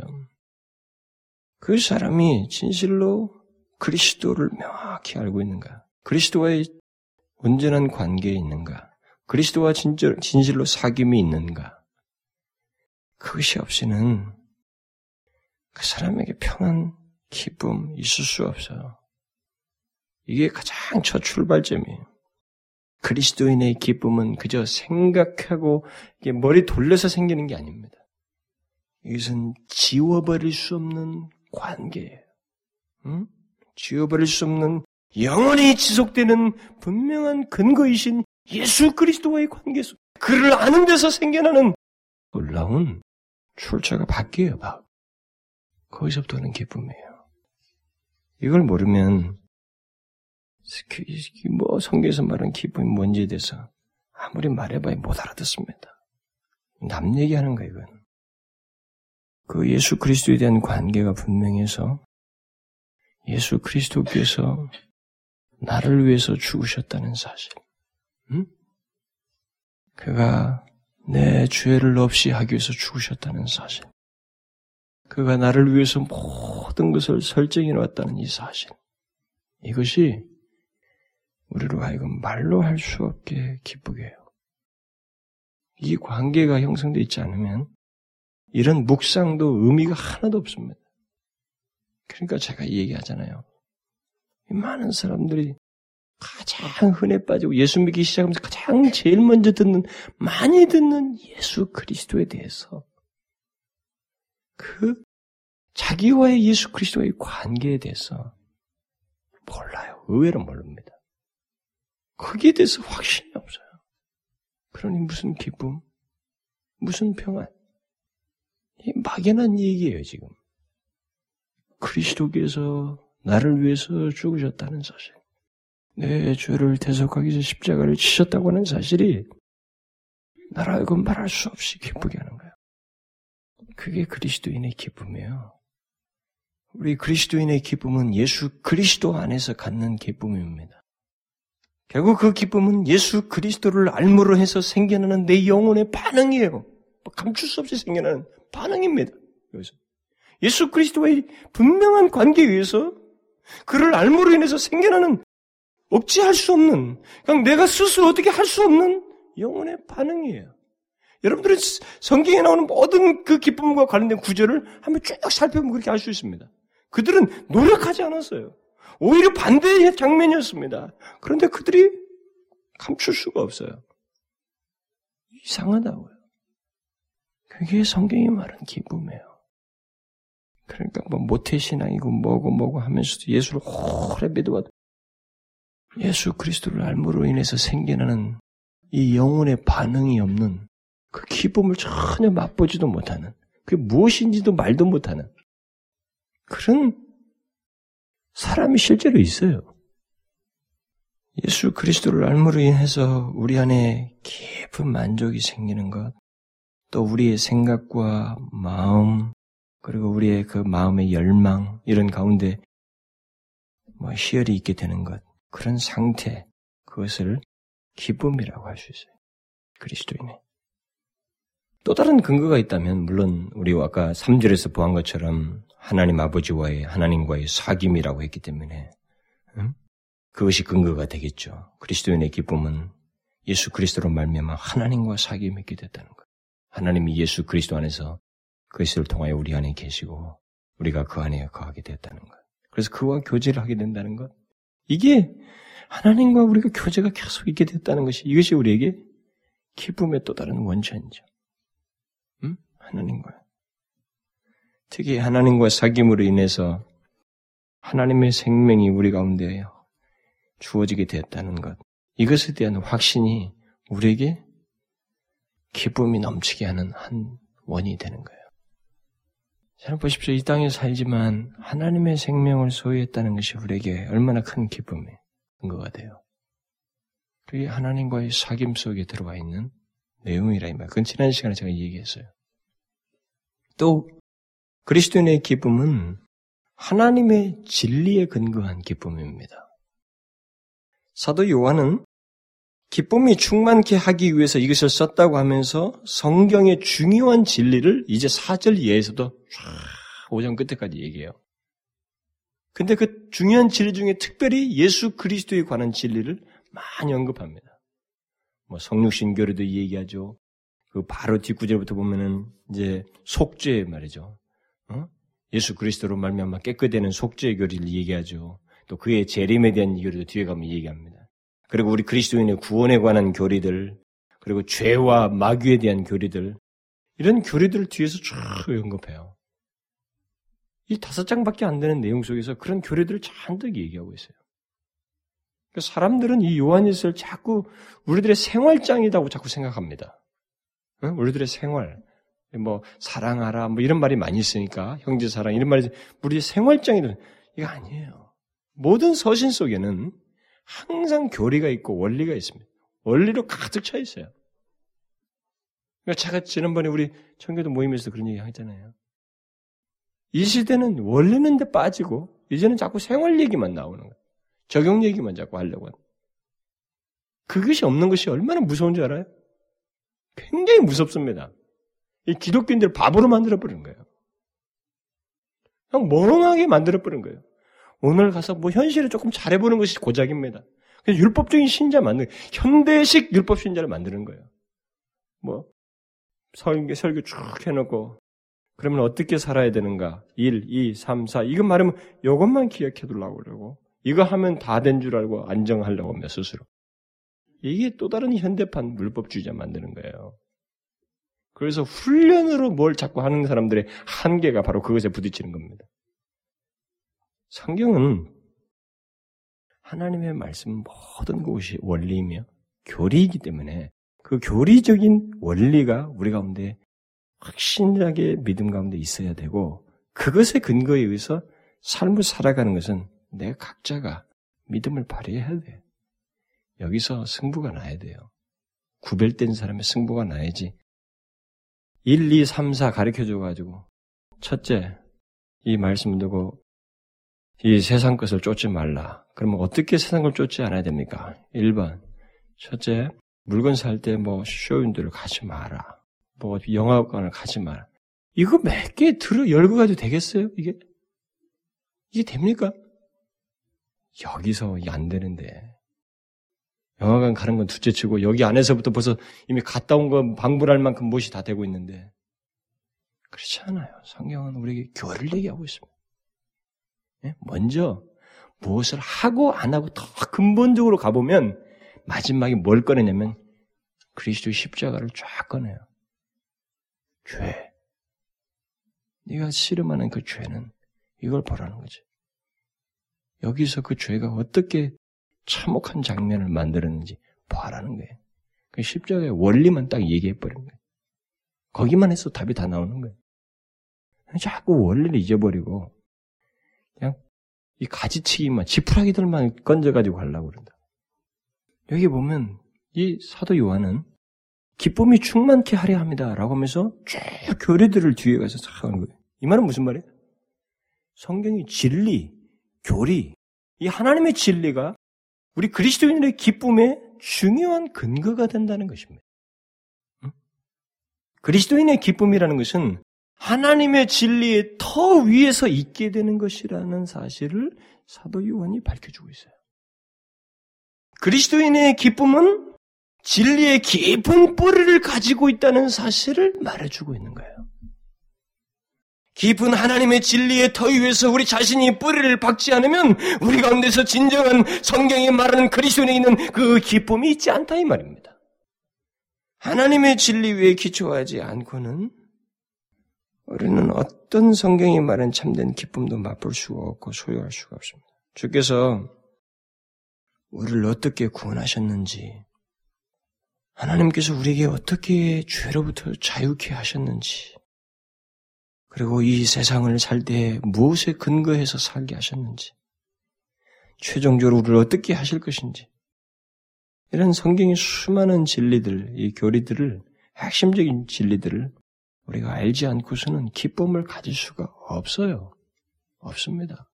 그 사람이 진실로 그리스도를 명확히 알고 있는가? 그리스도와의 온전한 관계에 있는가? 그리스도와 진실, 진실로 사귐이 있는가? 그것이 없이는 그 사람에게 평안, 기쁨 있을 수 없어요. 이게 가장 첫 출발점이에요. 그리스도인의 기쁨은 그저 생각하고 머리 돌려서 생기는 게 아닙니다. 이것은 지워버릴 수 없는 관계예요. 응? 지워버릴 수 없는 영원히 지속되는 분명한 근거이신 예수 그리스도와의 관계 속 그를 아는 데서 생겨나는 놀라운 출처가 바뀌어요, 막. 거기서부터 오는 기쁨이에요. 이걸 모르면 뭐 성경에서 말하는 기쁨이 뭔지에 대해서 아무리 말해봐야 못 알아듣습니다. 남 얘기하는 거예요, 이건. 그 예수 그리스도에 대한 관계가 분명해서 예수 그리스도께서 나를 위해서 죽으셨다는 사실. 응? 그가 내 죄를 없이 하기 위해서 죽으셨다는 사실. 그가 나를 위해서 모든 것을 설정해 놓았다는 이 사실. 이것이 우리로 하여금 말로 할 수 없게 기쁘게 해요. 이 관계가 형성되어 있지 않으면 이런 묵상도 의미가 하나도 없습니다. 그러니까 제가 얘기하잖아요. 많은 사람들이 가장 흔해 빠지고 예수 믿기 시작하면서 가장 제일 먼저 듣는, 많이 듣는 예수 그리스도에 대해서 그 자기와의 예수 그리스도의 관계에 대해서 몰라요. 의외로 모릅니다. 거기에 대해서 확신이 없어요. 그러니 무슨 기쁨? 무슨 평안? 이 막연한 얘기예요, 지금. 그리스도께서 나를 위해서 죽으셨다는 사실. 내 죄를 대속하기 위해서 십자가를 치셨다고 하는 사실이 나라고 말할 수 없이 기쁘게 하는 거예요. 그게 그리스도인의 기쁨이에요. 우리 그리스도인의 기쁨은 예수 그리스도 안에서 갖는 기쁨입니다. 결국 그 기쁨은 예수 그리스도를 알므로 해서 생겨나는 내 영혼의 반응이에요. 뭐 감출 수 없이 생겨나는 반응입니다. 여기서. 예수 그리스도와의 분명한 관계에 의해서 그를 알므로 인해서 생겨나는 억지할 수 없는, 그냥 내가 스스로 어떻게 할 수 없는 영혼의 반응이에요. 여러분들은 성경에 나오는 모든 그 기쁨과 관련된 구절을 한번 쭉 살펴보면 그렇게 알 수 있습니다. 그들은 노력하지 않았어요. 오히려 반대의 장면이었습니다. 그런데 그들이 감출 수가 없어요. 이상하다고요. 그게 성경이 말하는 기쁨이에요. 그러니까 뭐 모태신앙이고 뭐고 뭐고 하면서도 예수를 오래 믿어봐도 예수 그리스도를 알므로 인해서 생겨나는 이 영혼의 반응이 없는 그 기쁨을 전혀 맛보지도 못하는 그게 무엇인지도 말도 못하는 그런 사람이 실제로 있어요. 예수 그리스도를 알므로 인해서 우리 안에 깊은 만족이 생기는 것, 또 우리의 생각과 마음, 그리고 우리의 그 마음의 열망, 이런 가운데 뭐 희열이 있게 되는 것, 그런 상태, 그것을 기쁨이라고 할 수 있어요. 그리스도인의. 또 다른 근거가 있다면, 물론 우리 아까 3절에서 보한 것처럼 하나님 아버지와의, 하나님과의 사귐이라고 했기 때문에, 응? 그것이 근거가 되겠죠. 그리스도인의 기쁨은 예수 그리스도로 말미암아 하나님과 사귐이 있게 됐다는 것. 하나님이 예수 그리스도 안에서 그리스도를 통하여 우리 안에 계시고 우리가 그 안에 거하게 되었다는 것. 그래서 그와 교제를 하게 된다는 것. 이게 하나님과 우리가 교제가 계속 있게 됐다는 것이 이것이 우리에게 기쁨의 또 다른 원천이죠. 음? 하나님과 특히 하나님과 사귐으로 인해서 하나님의 생명이 우리 가운데 주어지게 되었다는 것. 이것에 대한 확신이 우리에게 기쁨이 넘치게 하는 한 원이 되는 거예요. 잘 보십시오. 이 땅에 살지만 하나님의 생명을 소유했다는 것이 우리에게 얼마나 큰 기쁨의 근거가 돼요. 그게 하나님과의 사귐 속에 들어와 있는 내용이라 이 말. 그건 지난 시간에 제가 얘기했어요. 또 그리스도인의 기쁨은 하나님의 진리에 근거한 기쁨입니다. 사도 요한은 기쁨이 충만케 하기 위해서 이것을 썼다고 하면서 성경의 중요한 진리를 이제 4절 이하에서도 쫙 5장 끝에까지 얘기해요. 근데 그 중요한 진리 중에 특별히 예수 그리스도에 관한 진리를 많이 언급합니다. 뭐 성육신 교리도 얘기하죠. 그 바로 뒷구절부터 보면은 이제 속죄 말이죠. 어? 예수 그리스도로 말미암아 깨끗되는 속죄 교리를 얘기하죠. 또 그의 재림에 대한 교리도 뒤에 가면 얘기합니다. 그리고 우리 그리스도인의 구원에 관한 교리들, 그리고 죄와 마귀에 대한 교리들, 이런 교리들을 뒤에서 쭉 언급해요. 이 다섯 장밖에 안 되는 내용 속에서 그런 교리들을 잔뜩 얘기하고 있어요. 그러니까 사람들은 이 요한일서를 자꾸 우리들의 생활장이라고 자꾸 생각합니다. 우리들의 생활, 뭐 사랑하라, 뭐 이런 말이 많이 있으니까 형제 사랑 이런 말이 우리의 생활장이든 이거 아니에요. 모든 서신 속에는 항상 교리가 있고 원리가 있습니다. 원리로 가득 차 있어요. 그러니까 제가 지난번에 우리 청교도 모임에서 그런 얘기 하잖아요. 이 시대는 원리는데 빠지고 이제는 자꾸 생활 얘기만 나오는 거예요. 적용 얘기만 자꾸 하려고 하는 그것이 없는 것이 얼마나 무서운 줄 알아요? 굉장히 무섭습니다. 이 기독교인들 바보로 만들어버리는 거예요. 그냥 멍하게 만들어버린 거예요. 오늘 가서 뭐 현실을 조금 잘해보는 것이 고작입니다. 그래서 율법적인 신자 만든 현대식 율법 신자를 만드는 거예요. 뭐 설교, 설교 쭉 해놓고 그러면 어떻게 살아야 되는가? 1, 2, 3, 4 이거 말하면 이것만 기억해 두려고 그러고 이거 하면 다 된 줄 알고 안정하려고 합니다 스스로. 이게 또 다른 현대판 물법주의자 만드는 거예요. 그래서 훈련으로 뭘 자꾸 하는 사람들의 한계가 바로 그것에 부딪히는 겁니다. 성경은 하나님의 말씀 모든 것이 원리이며 교리이기 때문에 그 교리적인 원리가 우리 가운데 확신하게 믿음 가운데 있어야 되고 그것의 근거에 의해서 삶을 살아가는 것은 내 각자가 믿음을 발휘해야 돼. 여기서 승부가 나야 돼요. 구별된 사람의 승부가 나야지. 1, 2, 3, 4 가르쳐 줘가지고 첫째 이 말씀 두고 이 세상 것을 쫓지 말라. 그러면 어떻게 세상 걸 쫓지 않아야 됩니까? 1번. 첫째, 물건 살 때 뭐 쇼윈도를 가지 마라. 뭐 영화관을 가지 마라. 이거 몇 개 들어 열고 가도 되겠어요? 이게? 이게 됩니까? 여기서 안 되는데. 영화관 가는 건 둘째치고 여기 안에서부터 벌써 이미 갔다 온거 방불할 만큼 무엇이 다 되고 있는데 그렇지 않아요. 성경은 우리에게 교를 얘기하고 있습니다. 예? 먼저 무엇을 하고 안 하고 더 근본적으로 가보면 마지막에 뭘 꺼내냐면 그리스도 십자가를 쫙 꺼내요. 죄. 네가 씨름하는 그 죄는 이걸 보라는 거지. 여기서 그 죄가 어떻게 참혹한 장면을 만들었는지 봐라는 거예요. 그 십자가의 원리만 딱 얘기해버린 거예요. 거기만 해서 답이 다 나오는 거예요. 자꾸 원리를 잊어버리고 그냥 이 가지치기만 지푸라기들만 건져가지고 하려고 그런다. 여기 보면 이 사도 요한은 기쁨이 충만케 하려 합니다라고 하면서 쭉 교리들을 뒤에 가서 하는 거예요. 이 말은 무슨 말이에요? 성경이 진리, 교리, 이 하나님의 진리가 우리 그리스도인의 기쁨의 중요한 근거가 된다는 것입니다. 그리스도인의 기쁨이라는 것은 하나님의 진리의 터 위에서 있게 되는 것이라는 사실을 사도 요한이 밝혀주고 있어요. 그리스도인의 기쁨은 진리의 깊은 뿌리를 가지고 있다는 사실을 말해주고 있는 거예요. 깊은 하나님의 진리의 터 위에서 우리 자신이 뿌리를 박지 않으면 우리 가운데서 진정한 성경이 말하는 그리스도인에 있는 그 기쁨이 있지 않다 이 말입니다. 하나님의 진리 위에 기초하지 않고는 우리는 어떤 성경이 말한 참된 기쁨도 맛볼 수가 없고 소유할 수가 없습니다. 주께서 우리를 어떻게 구원하셨는지, 하나님께서 우리에게 어떻게 죄로부터 자유케 하셨는지, 그리고 이 세상을 살 때 무엇에 근거해서 살게 하셨는지, 최종적으로 우리를 어떻게 하실 것인지, 이런 성경의 수많은 진리들, 이 교리들을, 핵심적인 진리들을 우리가 알지 않고서는 기쁨을 가질 수가 없어요. 없습니다.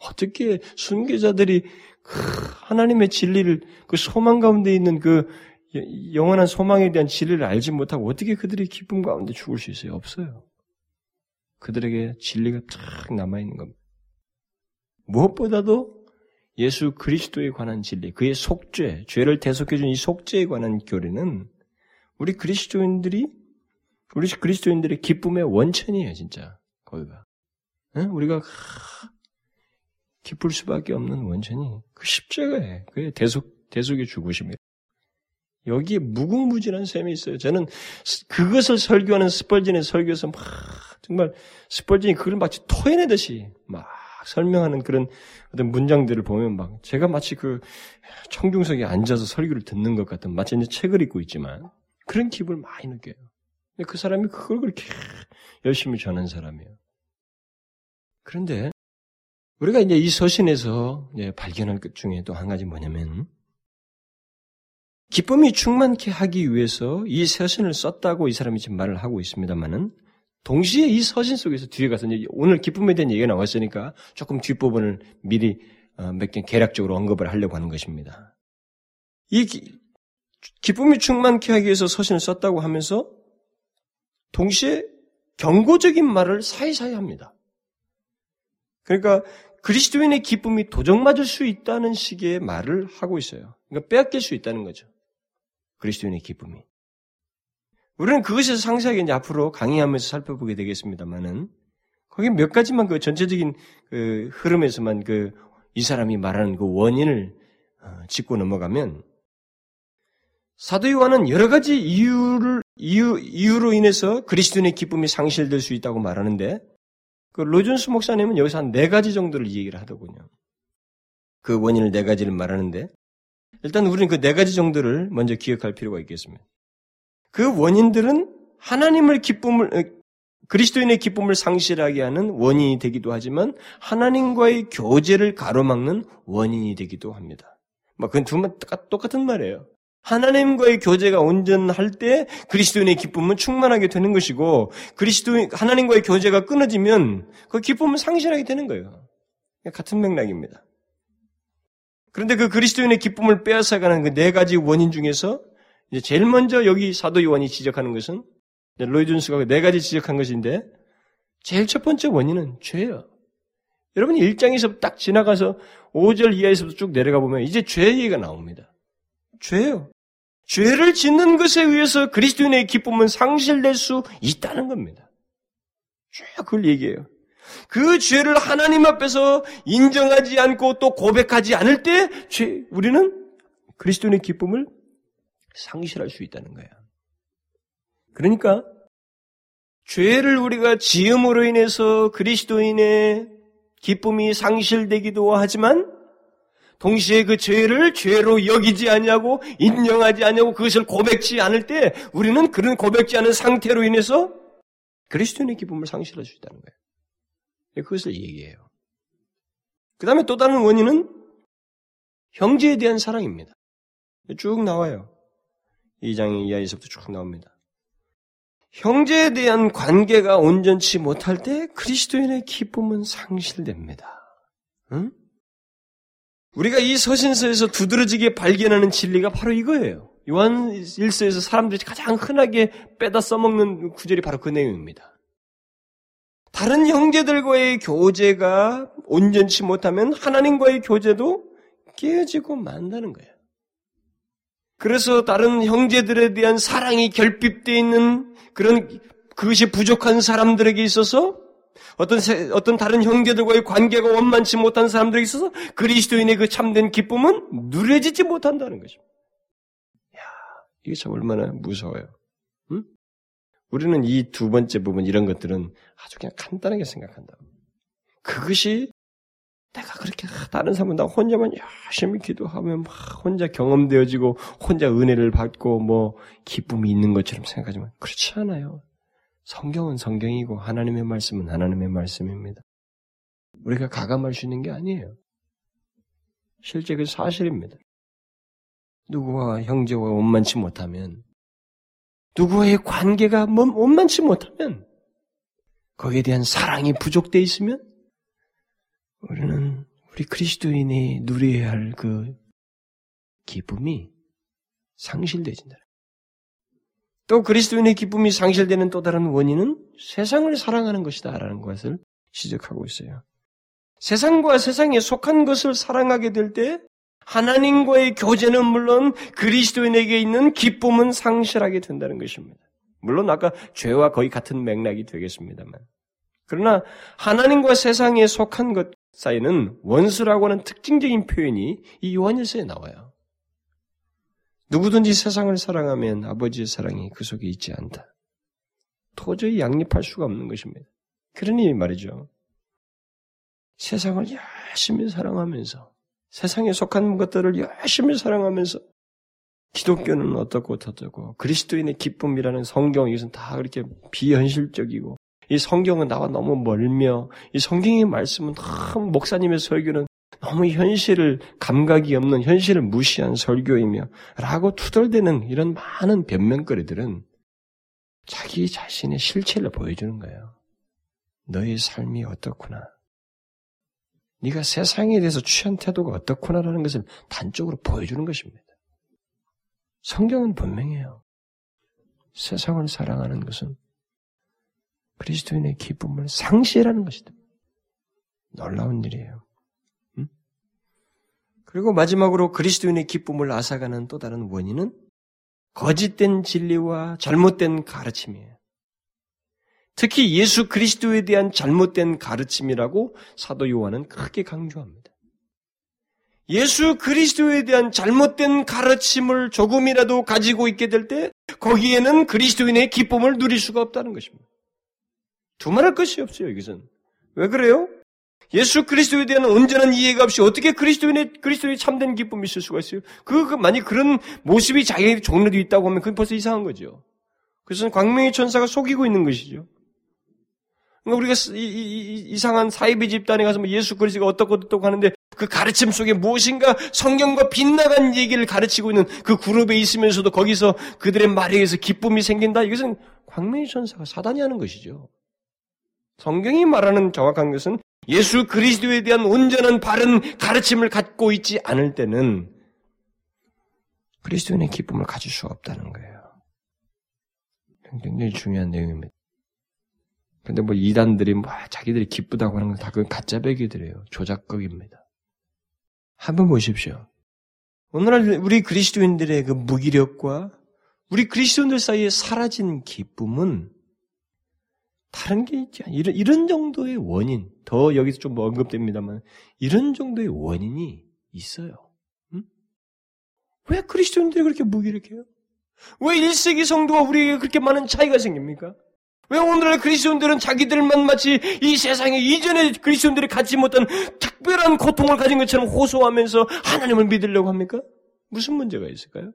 어떻게 순교자들이 하나님의 진리를 그 소망 가운데 있는 그 영원한 소망에 대한 진리를 알지 못하고 어떻게 그들이 기쁨 가운데 죽을 수 있어요? 없어요. 그들에게 진리가 탁 남아있는 겁니다. 무엇보다도 예수 그리스도에 관한 진리, 그의 속죄, 죄를 대속해준 이 속죄에 관한 교리는 우리 그리스도인들이 우리 그리스도인들의 기쁨의 원천이에요, 진짜. 거기가. 네? 우리가 하, 기쁠 수밖에 없는 원천이 그 십자가에 그의 대속 대속의 죽으심이에요. 여기에 무궁무진한 셈이 있어요. 저는 그것을 설교하는 스펄진의 설교에서 막 정말 스펄진이 그걸 마치 토해내듯이 막 설명하는 그런 어떤 문장들을 보면 막 제가 마치 그 청중석에 앉아서 설교를 듣는 것 같은 마치 이제 책을 읽고 있지만 그런 기분을 많이 느껴요. 그 사람이 그걸 그렇게 열심히 전한 사람이에요. 그런데 우리가 이제 이 서신에서 발견할 것 중에 또 한 가지 뭐냐면 기쁨이 충만케 하기 위해서 이 서신을 썼다고 이 사람이 지금 말을 하고 있습니다만은 동시에 이 서신 속에서 뒤에 가서 오늘 기쁨에 대한 얘기가 나왔으니까 조금 뒷부분을 미리 어, 몇개 개략적으로 언급을 하려고 하는 것입니다. 이 기쁨이 충만케 하기 위해서 서신을 썼다고 하면서 동시에 경고적인 말을 사이사이 합니다. 그러니까 그리스도인의 기쁨이 도적맞을 수 있다는 식의 말을 하고 있어요. 그러니까 빼앗길 수 있다는 거죠. 그리스도인의 기쁨이. 우리는 그것에서 상세하게 이제 앞으로 강의하면서 살펴보게 되겠습니다만은 거기 몇 가지만 그 전체적인 그 흐름에서만 그 이 사람이 말하는 그 원인을 어, 짚고 넘어가면 사도 요한은 여러 가지 이유를 이유 이유로 인해서 그리스도인의 기쁨이 상실될 수 있다고 말하는데 그 로준스 목사님은 여기서 한 네 가지 정도를 얘기를 하더군요. 그 원인을 네 가지를 말하는데 일단 우리는 그 네 가지 정도를 먼저 기억할 필요가 있겠습니다. 그 원인들은 하나님을 기쁨을 어, 그리스도인의 기쁨을 상실하게 하는 원인이 되기도 하지만 하나님과의 교제를 가로막는 원인이 되기도 합니다. 뭐 그건 두 똑같은 말이에요. 하나님과의 교제가 온전할 때 그리스도인의 기쁨은 충만하게 되는 것이고 그리스도 하나님과의 교제가 끊어지면 그 기쁨은 상실하게 되는 거예요. 같은 맥락입니다. 그런데 그 그리스도인의 기쁨을 빼앗아가는 그 네 가지 원인 중에서 이제 제일 먼저 여기 사도 요한이 지적하는 것은 로이준스가 네 가지 지적한 것인데 제일 첫 번째 원인은 죄예요. 여러분이 1장에서 딱 지나가서 5절 이하에서부터 쭉 내려가 보면 이제 죄 얘기가 나옵니다. 죄예요. 죄를 짓는 것에 의해서 그리스도인의 기쁨은 상실될 수 있다는 겁니다. 쭉 그걸 얘기해요. 그 죄를 하나님 앞에서 인정하지 않고 또 고백하지 않을 때 죄, 우리는 그리스도인의 기쁨을 상실할 수 있다는 거야. 그러니까 죄를 우리가 지음으로 인해서 그리스도인의 기쁨이 상실되기도 하지만 동시에 그 죄를 죄로 여기지 않냐고 인정하지 않냐고 그것을 고백지 않을 때 우리는 그런 고백지 않은 상태로 인해서 그리스도인의 기쁨을 상실할 수 있다는 거예요. 그것을 얘기해요. 그 다음에 또 다른 원인은 형제에 대한 사랑입니다. 쭉 나와요. 2장 이하에서부터 쭉 나옵니다. 형제에 대한 관계가 온전치 못할 때 그리스도인의 기쁨은 상실됩니다. 응? 우리가 이 서신서에서 두드러지게 발견하는 진리가 바로 이거예요. 요한 1서에서 사람들이 가장 흔하게 빼다 써먹는 구절이 바로 그 내용입니다. 다른 형제들과의 교제가 온전치 못하면 하나님과의 교제도 깨어지고 만다는 거예요. 그래서 다른 형제들에 대한 사랑이 결핍되어 있는 그런 그것이 부족한 사람들에게 있어서 어떤 어떤 다른 형제들과의 관계가 원만치 못한 사람들에게 있어서 그리스도인의 그 참된 기쁨은 누려지지 못한다는 것입니다. 야, 이게 참 얼마나 무서워요. 응? 우리는 이 두 번째 부분 이런 것들은 아주 그냥 간단하게 생각한다. 그것이 내가 그렇게 다른 사람은 나 혼자만 열심히 기도하면 막 혼자 경험되어지고 혼자 은혜를 받고 뭐 기쁨이 있는 것처럼 생각하지만 그렇지 않아요. 성경은 성경이고 하나님의 말씀은 하나님의 말씀입니다. 우리가 가감할 수 있는 게 아니에요. 실제 그 사실입니다. 누구와 형제와 원만치 못하면 누구와의 관계가 원만치 못하면 거기에 대한 사랑이 부족돼 있으면 우리는 우리 그리스도인이 누려야 할 그 기쁨이 상실되진다. 또 그리스도인의 기쁨이 상실되는 또 다른 원인은 세상을 사랑하는 것이다라는 것을 지적하고 있어요. 세상과 세상에 속한 것을 사랑하게 될 때 하나님과의 교제는 물론 그리스도인에게 있는 기쁨은 상실하게 된다는 것입니다. 물론 아까 죄와 거의 같은 맥락이 되겠습니다만. 그러나 하나님과 세상에 속한 것 사이는 원수라고 하는 특징적인 표현이 이 요한일서에 나와요. 누구든지 세상을 사랑하면 아버지의 사랑이 그 속에 있지 않다. 도저히 양립할 수가 없는 것입니다. 그러니 말이죠. 세상을 열심히 사랑하면서 세상에 속한 것들을 열심히 사랑하면서 기독교는 어떻고 어떻고 그리스도인의 기쁨이라는 성경 이것은 다 그렇게 비현실적이고 이 성경은 나와 너무 멀며 이 성경의 말씀은 너무 목사님의 설교는 너무 현실을 감각이 없는 현실을 무시한 설교이며 라고 투덜대는 이런 많은 변명거리들은 자기 자신의 실체를 보여주는 거예요. 너의 삶이 어떻구나. 네가 세상에 대해서 취한 태도가 어떻구나라는 것을 단적으로 보여주는 것입니다. 성경은 분명해요. 세상을 사랑하는 것은 그리스도인의 기쁨을 상실하는 것이다. 놀라운 일이에요. 응? 그리고 마지막으로 그리스도인의 기쁨을 앗아가는 또 다른 원인은 거짓된 진리와 잘못된 가르침이에요. 특히 예수 그리스도에 대한 잘못된 가르침이라고 사도 요한은 크게 강조합니다. 예수 그리스도에 대한 잘못된 가르침을 조금이라도 가지고 있게 될 때 거기에는 그리스도인의 기쁨을 누릴 수가 없다는 것입니다. 두말할 것이 없어요, 여기서는. 왜 그래요? 예수 그리스도에 대한 온전한 이해가 없이 어떻게 그리스도인의, 그리스도의 참된 기쁨이 있을 수가 있어요? 그, 그 만약 그런 모습이 자기에게 종래도 있다고 하면 그건 벌써 이상한 거죠. 그것은 광명의 천사가 속이고 있는 것이죠. 그러니까 우리가 이, 이, 이 상한 사이비 집단에 가서 뭐 예수 그리스도가 어떻고 어떻고 하는데 그 가르침 속에 무엇인가 성경과 빗나간 얘기를 가르치고 있는 그 그룹에 있으면서도 거기서 그들의 말에 의해서 기쁨이 생긴다. 이것은 광명의 천사가 사단이 하는 것이죠. 성경이 말하는 정확한 것은 예수 그리스도에 대한 온전한 바른 가르침을 갖고 있지 않을 때는 그리스도인의 기쁨을 가질 수 없다는 거예요. 굉장히 중요한 내용입니다. 근데 뭐 이단들이 뭐 자기들이 기쁘다고 하는 건 다 그건 가짜 배기들이에요. 조작극입니다. 한번 보십시오. 오늘날 우리 그리스도인들의 그 무기력과 우리 그리스도인들 사이에 사라진 기쁨은 다른 게 있지 않아요. 이런, 이런 정도의 원인, 더 여기서 좀 언급됩니다만, 이런 정도의 원인이 있어요. 응? 왜 그리스도인들이 그렇게 무기력해요? 왜 1세기 성도와 우리에게 그렇게 많은 차이가 생깁니까? 왜 오늘날 그리스도인들은 자기들만 마치 이 세상에 이전에 그리스도인들이 갖지 못한 특별한 고통을 가진 것처럼 호소하면서 하나님을 믿으려고 합니까? 무슨 문제가 있을까요?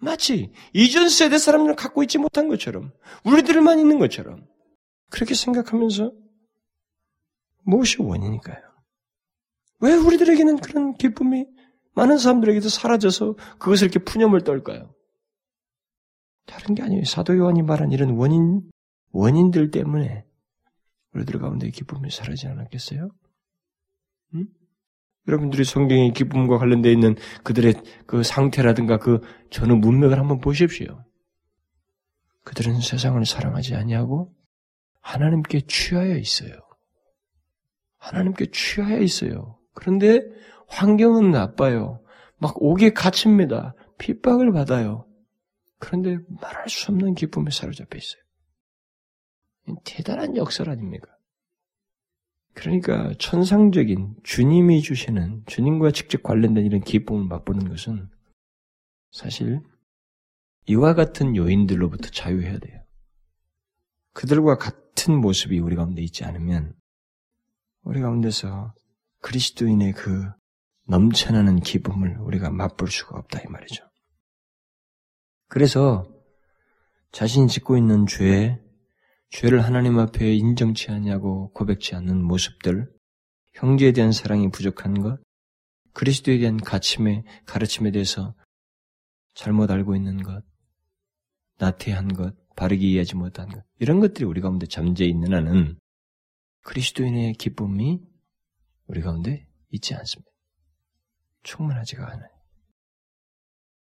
마치 이전 세대 사람들은 갖고 있지 못한 것처럼 우리들만 있는 것처럼 그렇게 생각하면서 무엇이 원인일까요? 왜 우리들에게는 그런 기쁨이 많은 사람들에게도 사라져서 그것을 이렇게 푸념을 떨까요? 다른 게 아니에요. 사도 요한이 말한 이런 원인, 원인들 때문에 우리들 가운데 기쁨이 사라지지 않았겠어요? 음? 여러분들이 성경의 기쁨과 관련되어 있는 그들의 그 상태라든가 그 전후 문맥을 한번 보십시오. 그들은 세상을 사랑하지 아니하고 하나님께 취하여 있어요. 하나님께 취하여 있어요. 그런데 환경은 나빠요. 막 옥에 갇힙니다. 핍박을 받아요. 그런데 말할 수 없는 기쁨에 사로잡혀 있어요. 대단한 역설 아닙니까? 그러니까 천상적인 주님이 주시는 주님과 직접 관련된 이런 기쁨을 맛보는 것은 사실 이와 같은 요인들로부터 자유해야 돼요. 그들과 같은 모습이 우리 가운데 있지 않으면 우리 가운데서 그리스도인의 그 넘쳐나는 기쁨을 우리가 맛볼 수가 없다 이 말이죠. 그래서 자신이 짓고 있는 죄, 죄를 하나님 앞에 인정치 않냐고 고백치 않는 모습들, 형제에 대한 사랑이 부족한 것, 그리스도에 대한 가침의 가르침에 대해서 잘못 알고 있는 것, 나태한 것, 바르게 이해하지 못한 것, 이런 것들이 우리 가운데 잠재 있는 한은 그리스도인의 기쁨이 우리 가운데 있지 않습니다. 충분하지가 않아요.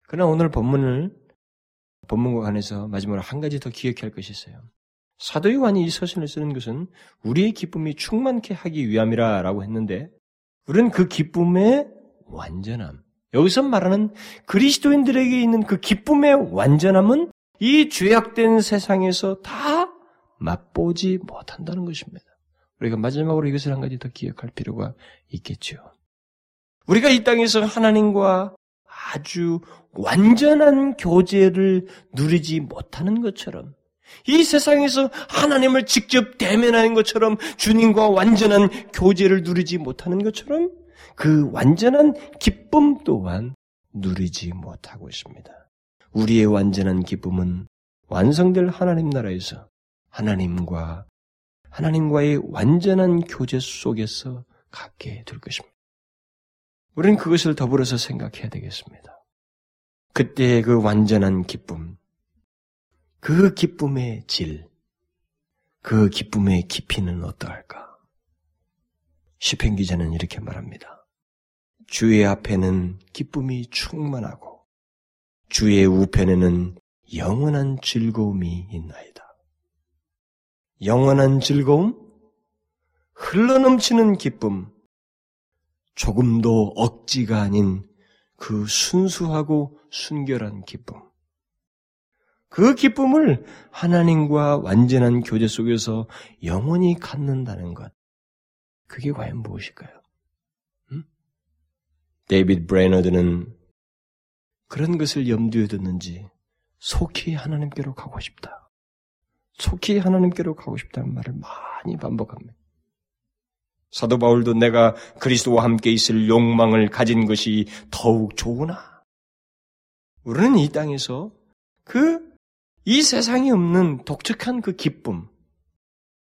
그러나 오늘 본문을 본문과 관해서 마지막으로 한 가지 더 기억해야 할 것이 있어요. 사도 요한이 이 서신을 쓰는 것은 우리의 기쁨이 충만케 하기 위함이라라고 했는데 우리는 그 기쁨의 완전함. 여기서 말하는 그리스도인들에게 있는 그 기쁨의 완전함은 이 죄악된 세상에서 다 맛보지 못한다는 것입니다. 우리가 마지막으로 이것을 한 가지 더 기억할 필요가 있겠죠. 우리가 이 땅에서 하나님과 아주 완전한 교제를 누리지 못하는 것처럼 이 세상에서 하나님을 직접 대면하는 것처럼 주님과 완전한 교제를 누리지 못하는 것처럼 그 완전한 기쁨 또한 누리지 못하고 있습니다. 우리의 완전한 기쁨은 완성될 하나님 나라에서 하나님과 하나님과의 완전한 교제 속에서 갖게 될 것입니다. 우리는 그것을 더불어서 생각해야 되겠습니다. 그때의 그 완전한 기쁨, 그 기쁨의 질, 그 기쁨의 깊이는 어떠할까? 시편 기자는 이렇게 말합니다. 주의 앞에는 기쁨이 충만하고 주의 우편에는 영원한 즐거움이 있나이다. 영원한 즐거움, 흘러넘치는 기쁨, 조금도 억지가 아닌 그 순수하고 순결한 기쁨. 그 기쁨을 하나님과 완전한 교제 속에서 영원히 갖는다는 것. 그게 과연 무엇일까요? 음? 데이비드 브레너드는 그런 것을 염두에 뒀는지 속히 하나님께로 가고 싶다. 속히 하나님께로 가고 싶다는 말을 많이 반복합니다. 사도 바울도 내가 그리스도와 함께 있을 욕망을 가진 것이 더욱 좋으나 우리는 이 땅에서 그 이 세상에 없는 독특한 그 기쁨,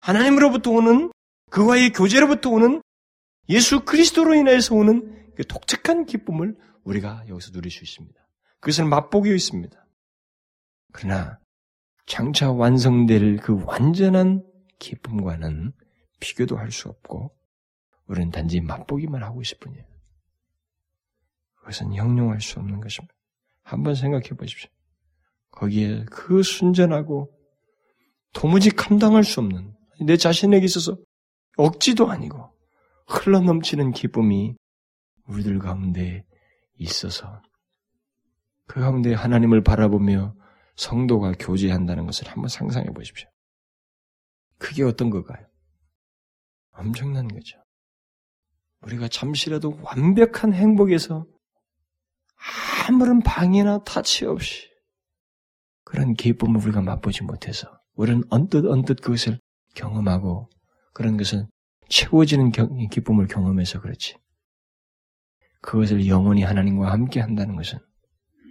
하나님으로부터 오는 그와의 교제로부터 오는 예수 그리스도로 인해서 오는 그 독특한 기쁨을 우리가 여기서 누릴 수 있습니다. 그것을 맛보기 있습니다. 그러나 장차 완성될 그 완전한 기쁨과는 비교도 할 수 없고 우리는 단지 맛보기만 하고 있을 뿐이에요. 그것은 형용할 수 없는 것입니다. 한번 생각해 보십시오. 거기에 그 순전하고 도무지 감당할 수 없는 내 자신에게 있어서 억지도 아니고 흘러넘치는 기쁨이 우리들 가운데 있어서 그 가운데 하나님을 바라보며 성도가 교제한다는 것을 한번 상상해 보십시오. 그게 어떤 걸까요? 엄청난 거죠. 우리가 잠시라도 완벽한 행복에서 아무런 방해나 타치 없이 그런 기쁨을 우리가 맛보지 못해서 우리는 언뜻 언뜻 그것을 경험하고 그런 것은 채워지는 기쁨을 경험해서 그렇지. 그것을 영원히 하나님과 함께 한다는 것은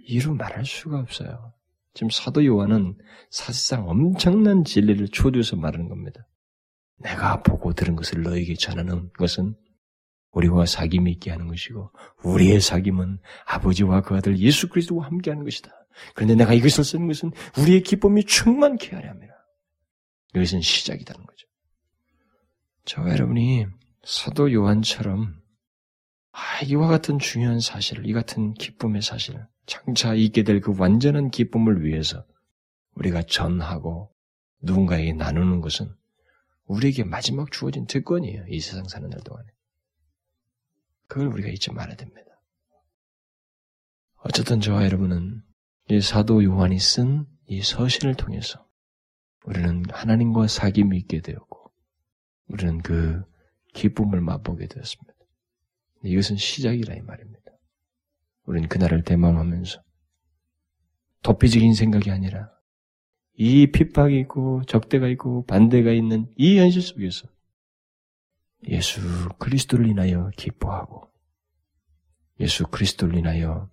이루 말할 수가 없어요. 지금 사도 요한은 사실상 엄청난 진리를 초두해서 말하는 겁니다. 내가 보고 들은 것을 너에게 전하는 것은 우리와 사귐이 있게 하는 것이고 우리의 사귐은 아버지와 그 아들 예수 그리스도와 함께 하는 것이다. 그런데 내가 이것을 쓰는 것은 우리의 기쁨이 충만케 하려 합니다. 이것은 시작이라는 거죠. 저와 여러분이 사도 요한처럼 아, 이와 같은 중요한 사실을, 이 같은 기쁨의 사실을 장차 있게 될 그 완전한 기쁨을 위해서 우리가 전하고 누군가에게 나누는 것은 우리에게 마지막 주어진 특권이에요. 이 세상 사는 날 동안에. 그걸 우리가 잊지 말아야 됩니다. 어쨌든 저와 여러분은 이 사도 요한이 쓴 이 서신을 통해서 우리는 하나님과 사귐이 있게 되었고 우리는 그 기쁨을 맛보게 되었습니다. 이것은 시작이라 이 말입니다. 우리는 그날을 대망하면서 도피적인 생각이 아니라 이 핍박이 있고 적대가 있고 반대가 있는 이 현실 속에서 예수 그리스도를 인하여 기뻐하고 예수 그리스도를 인하여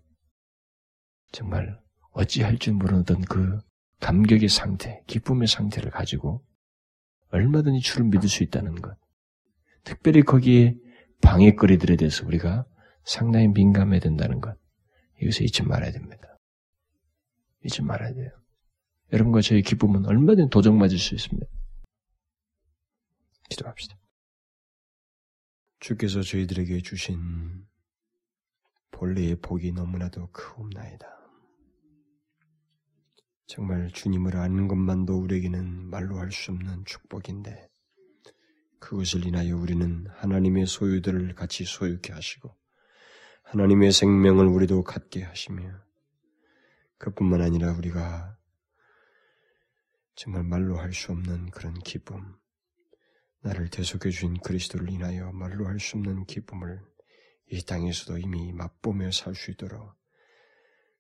정말 어찌할 줄 모르던 그 감격의 상태, 기쁨의 상태를 가지고 얼마든지 주를 믿을 수 있다는 것. 특별히 거기에 방해거리들에 대해서 우리가 상당히 민감해야 된다는 것. 이것을 잊지 말아야 됩니다. 잊지 말아야 돼요. 여러분과 저의 기쁨은 얼마든지 도적맞을 수 있습니다. 기도합시다. 주께서 저희들에게 주신 본래의 복이 너무나도 크옵나이다. 정말 주님을 아는 것만도 우리에게는 말로 할 수 없는 축복인데 그것을 인하여 우리는 하나님의 소유들을 같이 소유케 하시고 하나님의 생명을 우리도 갖게 하시며 그뿐만 아니라 우리가 정말 말로 할 수 없는 그런 기쁨, 나를 대속해 주신 그리스도를 인하여 말로 할 수 없는 기쁨을 이 땅에서도 이미 맛보며 살 수 있도록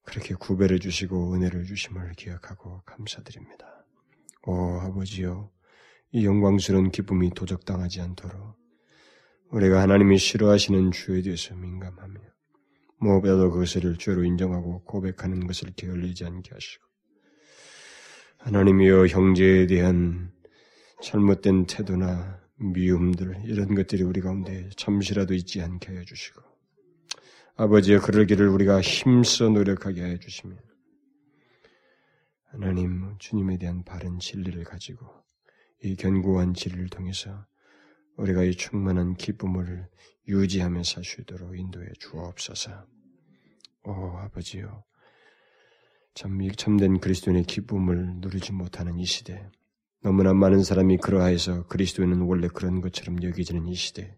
그렇게 구별해 주시고 은혜를 주심을 기억하고 감사드립니다. 오 아버지여, 이 영광스러운 기쁨이 도적당하지 않도록 우리가 하나님이 싫어하시는 주에 대해서 민감하며 무엇보다도 그것을 죄로 인정하고 고백하는 것을 게을리지 않게 하시고 하나님이여 형제에 대한 잘못된 태도나 미움들 이런 것들이 우리 가운데 잠시라도 있지 않게 해 주시고 아버지의 그러기를 우리가 힘써 노력하게 해 주시면 하나님 주님에 대한 바른 진리를 가지고 이 견고한 진리를 통해서 우리가 이 충만한 기쁨을 유지하며 살 수 있도록 인도해 주옵소서. 오 아버지요, 참 참된 그리스도인의 기쁨을 누리지 못하는 이 시대, 너무나 많은 사람이 그러하여서 그리스도인은 원래 그런 것처럼 여겨지는 이 시대,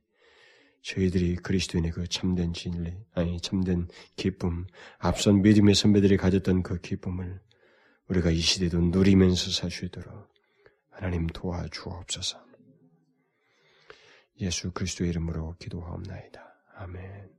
저희들이 그리스도인의 그 참된 진리, 아니 참된 기쁨, 앞선 믿음의 선배들이 가졌던 그 기쁨을 우리가 이 시대도 누리면서 살 수 있도록 하나님 도와주옵소서. 예수 그리스도의 이름으로 기도하옵나이다. 아멘.